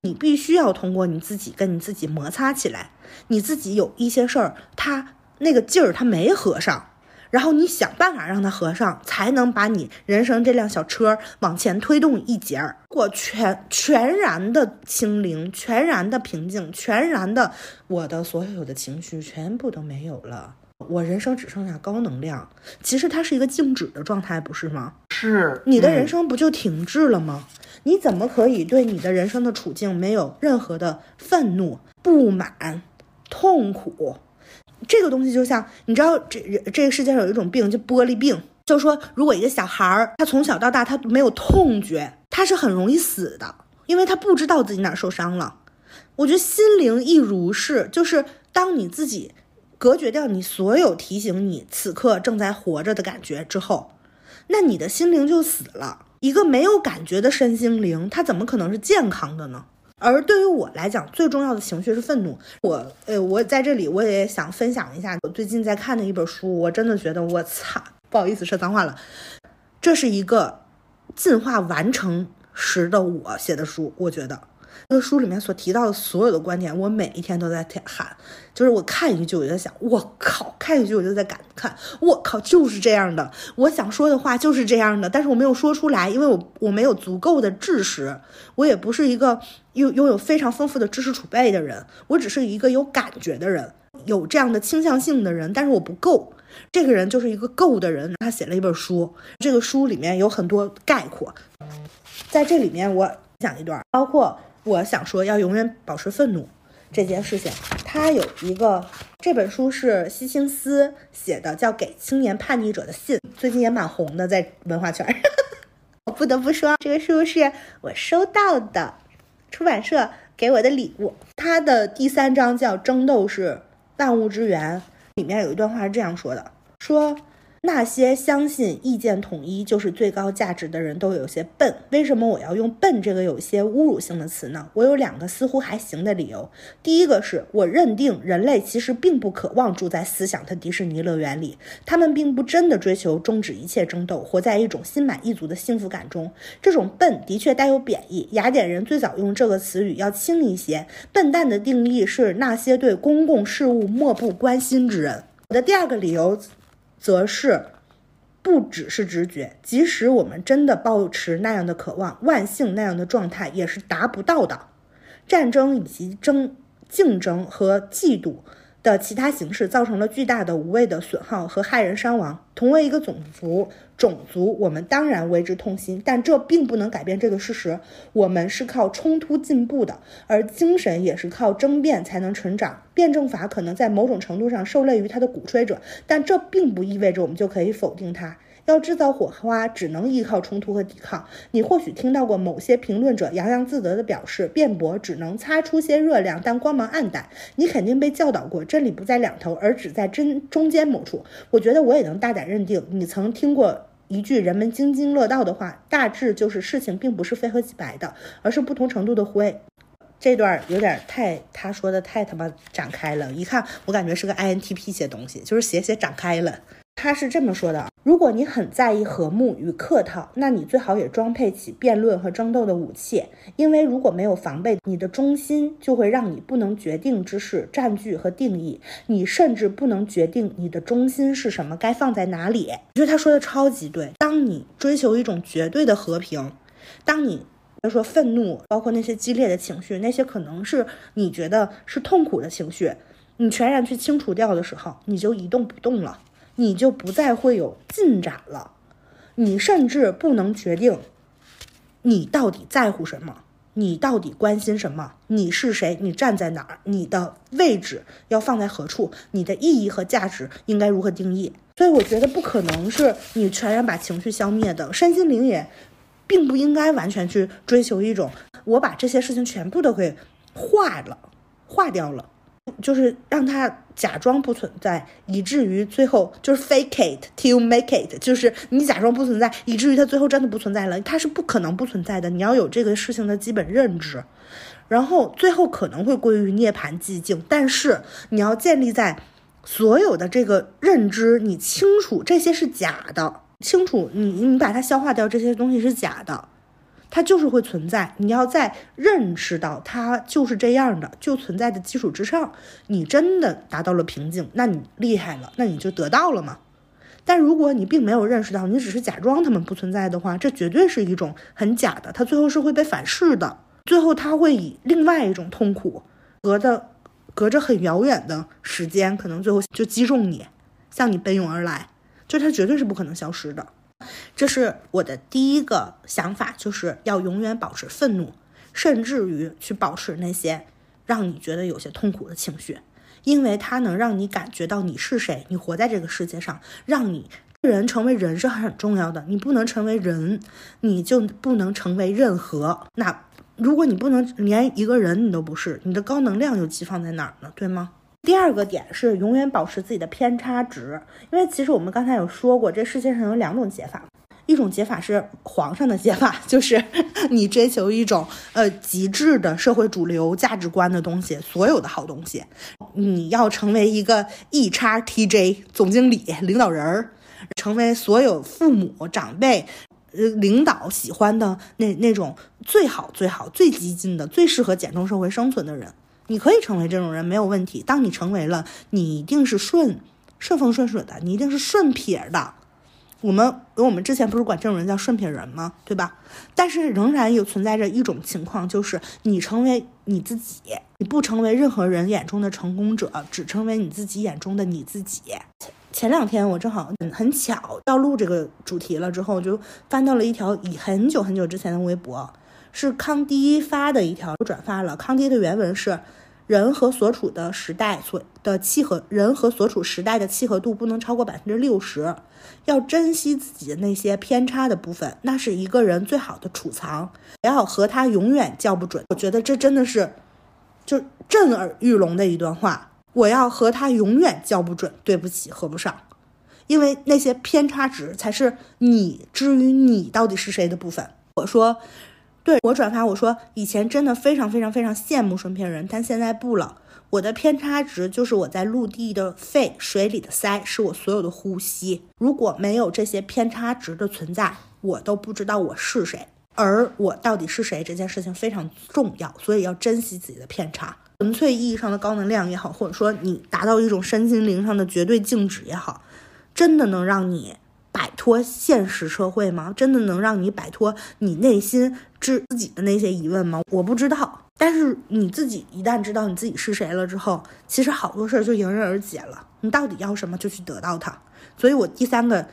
你必须要通过你自己跟你自己摩擦起来，你自己有一些事儿，它那个劲儿它没合上，然后你想办法让它合上，才能把你人生这辆小车往前推动一截儿。我全全然的清零，全然的平静，全然的我的所有的情绪全部都没有了，我人生只剩下高能量。其实它是一个静止的状态，不是吗？是，你的人生不就停滞了吗？你怎么可以对你的人生的处境没有任何的愤怒、不满、痛苦？这个东西就像你知道，这这个世界上有一种病叫玻璃病，就是说，如果一个小孩儿他从小到大他没有痛觉，他是很容易死的，因为他不知道自己哪受伤了。我觉得心灵亦如是，就是当你自己隔绝掉你所有提醒你此刻正在活着的感觉之后，那你的心灵就死了。一个没有感觉的身心灵，它怎么可能是健康的呢？而对于我来讲，最重要的情绪是愤怒。我，呃，我在这里我也想分享一下我最近在看的一本书，我真的觉得我操，不好意思说脏话了。这是一个进化完成时的我写的书，我觉得这个书里面所提到的所有的观点，我每一天都在喊，就是我看一句我就在想，我靠，看一句我就在感叹，我靠，就是这样的。我想说的话就是这样的，但是我没有说出来，因为我我没有足够的知识，我也不是一个拥拥有非常丰富的知识储备的人，我只是一个有感觉的人，有这样的倾向性的人，但是我不够。这个人就是一个够的人，他写了一本书，这个书里面有很多概括，在这里面我讲一段，包括我想说要永远保持愤怒这件事情。它有一个这本书是西青斯写的，叫《给青年叛逆者的信》，最近也蛮红的，在文化圈。<laughs> 我不得不说，这个书是我收到的，出版社给我的礼物。它的第三章叫《争斗是万物之源》。里面有一段话是这样说的：说那些相信意见统一就是最高价值的人都有些笨。为什么我要用“笨”这个有些侮辱性的词呢？我有两个似乎还行的理由。第一个是我认定人类其实并不渴望住在思想的迪士尼乐园里，他们并不真的追求终止一切争斗，活在一种心满意足的幸福感中。这种笨的确带有贬义。雅典人最早用这个词语要轻一些。笨蛋的定义是那些对公共事务漠不关心之人。我的第二个理由。则是，不只是直觉，即使我们真的抱持那样的渴望，万幸那样的状态也是达不到的。战争以及争竞争和嫉妒。的其他形式造成了巨大的无谓的损耗和害人伤亡。同为一个种族，种族我们当然为之痛心，但这并不能改变这个事实：我们是靠冲突进步的，而精神也是靠争辩才能成长。辩证法可能在某种程度上受累于它的鼓吹者，但这并不意味着我们就可以否定它。要制造火花，只能依靠冲突和抵抗。你或许听到过某些评论者洋洋自得地表示，辩驳只能擦出些热量，但光芒暗淡。你肯定被教导过，真理不在两头，而只在真中间某处。我觉得我也能大胆认定，你曾听过一句人们津津乐道的话，大致就是事情并不是非黑即白的，而是不同程度的灰。这段有点太，他说的太他妈展开了，一看我感觉是个 INTP 写东西，就是写写展开了。他是这么说的：如果你很在意和睦与客套，那你最好也装配起辩论和争斗的武器，因为如果没有防备，你的中心就会让你不能决定之事占据和定义，你甚至不能决定你的中心是什么，该放在哪里。我觉得他说的超级对。当你追求一种绝对的和平，当你比如说愤怒，包括那些激烈的情绪，那些可能是你觉得是痛苦的情绪，你全然去清除掉的时候，你就一动不动了。你就不再会有进展了，你甚至不能决定你到底在乎什么，你到底关心什么，你是谁，你站在哪儿，你的位置要放在何处，你的意义和价值应该如何定义？所以我觉得不可能是你全然把情绪消灭的，身心灵也并不应该完全去追求一种我把这些事情全部都给化了，化掉了。就是让它假装不存在，以至于最后就是 fake it till make it，就是你假装不存在，以至于它最后真的不存在了。它是不可能不存在的，你要有这个事情的基本认知，然后最后可能会归于涅槃寂静。但是你要建立在所有的这个认知，你清楚这些是假的，清楚你你把它消化掉，这些东西是假的。它就是会存在，你要在认识到它就是这样的，就存在的基础之上，你真的达到了平静，那你厉害了，那你就得到了嘛。但如果你并没有认识到，你只是假装他们不存在的话，这绝对是一种很假的，它最后是会被反噬的，最后它会以另外一种痛苦，隔的隔着很遥远的时间，可能最后就击中你，向你奔涌而来，就它绝对是不可能消失的。这是我的第一个想法，就是要永远保持愤怒，甚至于去保持那些让你觉得有些痛苦的情绪，因为它能让你感觉到你是谁，你活在这个世界上，让你人成为人是很重要的。你不能成为人，你就不能成为任何。那如果你不能连一个人你都不是，你的高能量又寄放在哪儿呢？对吗？第二个点是永远保持自己的偏差值，因为其实我们刚才有说过，这世界上有两种解法，一种解法是皇上的解法，<laughs> 就是你追求一种呃极致的社会主流价值观的东西，所有的好东西，你要成为一个 E 叉 TJ 总经理领导人儿，成为所有父母长辈呃领导喜欢的那那种最好最好最激进的最适合简中社会生存的人。你可以成为这种人没有问题。当你成为了，你一定是顺顺风顺水的，你一定是顺撇的。我们我们之前不是管这种人叫顺撇人吗？对吧？但是仍然有存在着一种情况，就是你成为你自己，你不成为任何人眼中的成功者，只成为你自己眼中的你自己。前两天我正好很巧要录这个主题了，之后就翻到了一条以很久很久之前的微博，是康迪发的一条，转发了。康迪的原文是。人和所处的时代所的契合，人和所处时代的契合度不能超过百分之六十，要珍惜自己的那些偏差的部分，那是一个人最好的储藏。不要和他永远叫不准。我觉得这真的是，就震耳欲聋的一段话。我要和他永远叫不准，对不起，合不上，因为那些偏差值才是你至于你到底是谁的部分。我说。对我转发我说以前真的非常非常非常羡慕顺片人，但现在不了。我的偏差值就是我在陆地的肺，水里的鳃，是我所有的呼吸。如果没有这些偏差值的存在，我都不知道我是谁。而我到底是谁这件事情非常重要，所以要珍惜自己的偏差。纯粹意义上的高能量也好，或者说你达到一种身心灵上的绝对静止也好，真的能让你。摆脱现实社会吗？真的能让你摆脱你内心之自己的那些疑问吗？我不知道。但是你自己一旦知道你自己是谁了之后，其实好多事儿就迎刃而解了。你到底要什么，就去得到它。所以我第三个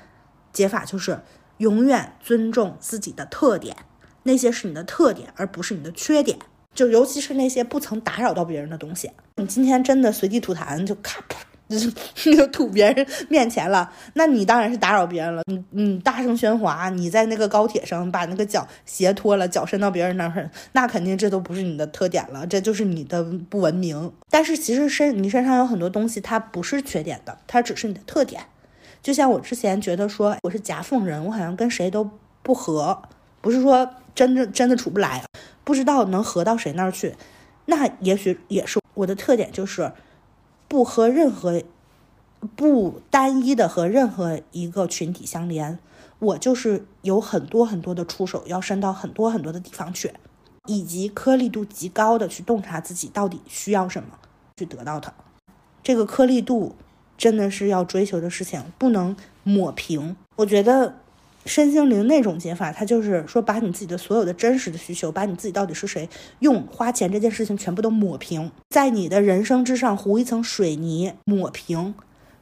解法就是永远尊重自己的特点，那些是你的特点，而不是你的缺点。就尤其是那些不曾打扰到别人的东西。你今天真的随地吐痰，就咔噗。就 <laughs> 就吐别人面前了，那你当然是打扰别人了。你你大声喧哗，你在那个高铁上把那个脚鞋脱了，脚伸到别人那儿，那肯定这都不是你的特点了，这就是你的不文明。但是其实身你身上有很多东西，它不是缺点的，它只是你的特点。就像我之前觉得说我是夹缝人，我好像跟谁都不合，不是说真的真的处不来，不知道能合到谁那儿去。那也许也是我的特点，就是。不和任何不单一的和任何一个群体相连，我就是有很多很多的出手，要伸到很多很多的地方去，以及颗粒度极高的去洞察自己到底需要什么，去得到它。这个颗粒度真的是要追求的事情，不能抹平。我觉得。身心灵那种解法，它就是说把你自己的所有的真实的需求，把你自己到底是谁，用花钱这件事情全部都抹平，在你的人生之上糊一层水泥，抹平，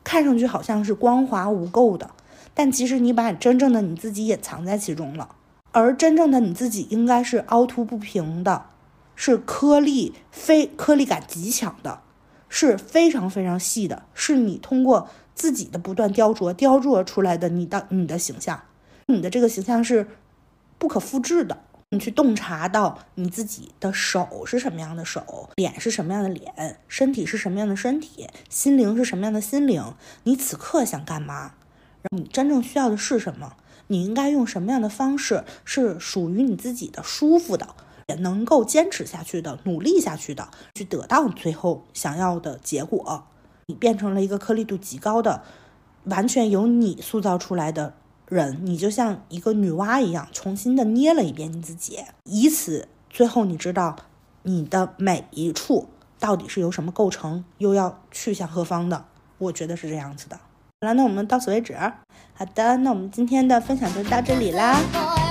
看上去好像是光滑无垢的，但其实你把真正的你自己隐藏在其中了。而真正的你自己应该是凹凸不平的，是颗粒非颗粒感极强的，是非常非常细的，是你通过自己的不断雕琢雕琢出来的你的你的形象。你的这个形象是不可复制的。你去洞察到你自己的手是什么样的手，脸是什么样的脸，身体是什么样的身体，心灵是什么样的心灵。你此刻想干嘛？你真正需要的是什么？你应该用什么样的方式是属于你自己的、舒服的，也能够坚持下去的、努力下去的，去得到你最后想要的结果。你变成了一个颗粒度极高的，完全由你塑造出来的。人，你就像一个女娲一样，重新的捏了一遍你自己，以此最后你知道你的每一处到底是由什么构成，又要去向何方的。我觉得是这样子的。好了，那我们到此为止。好的，那我们今天的分享就到这里啦。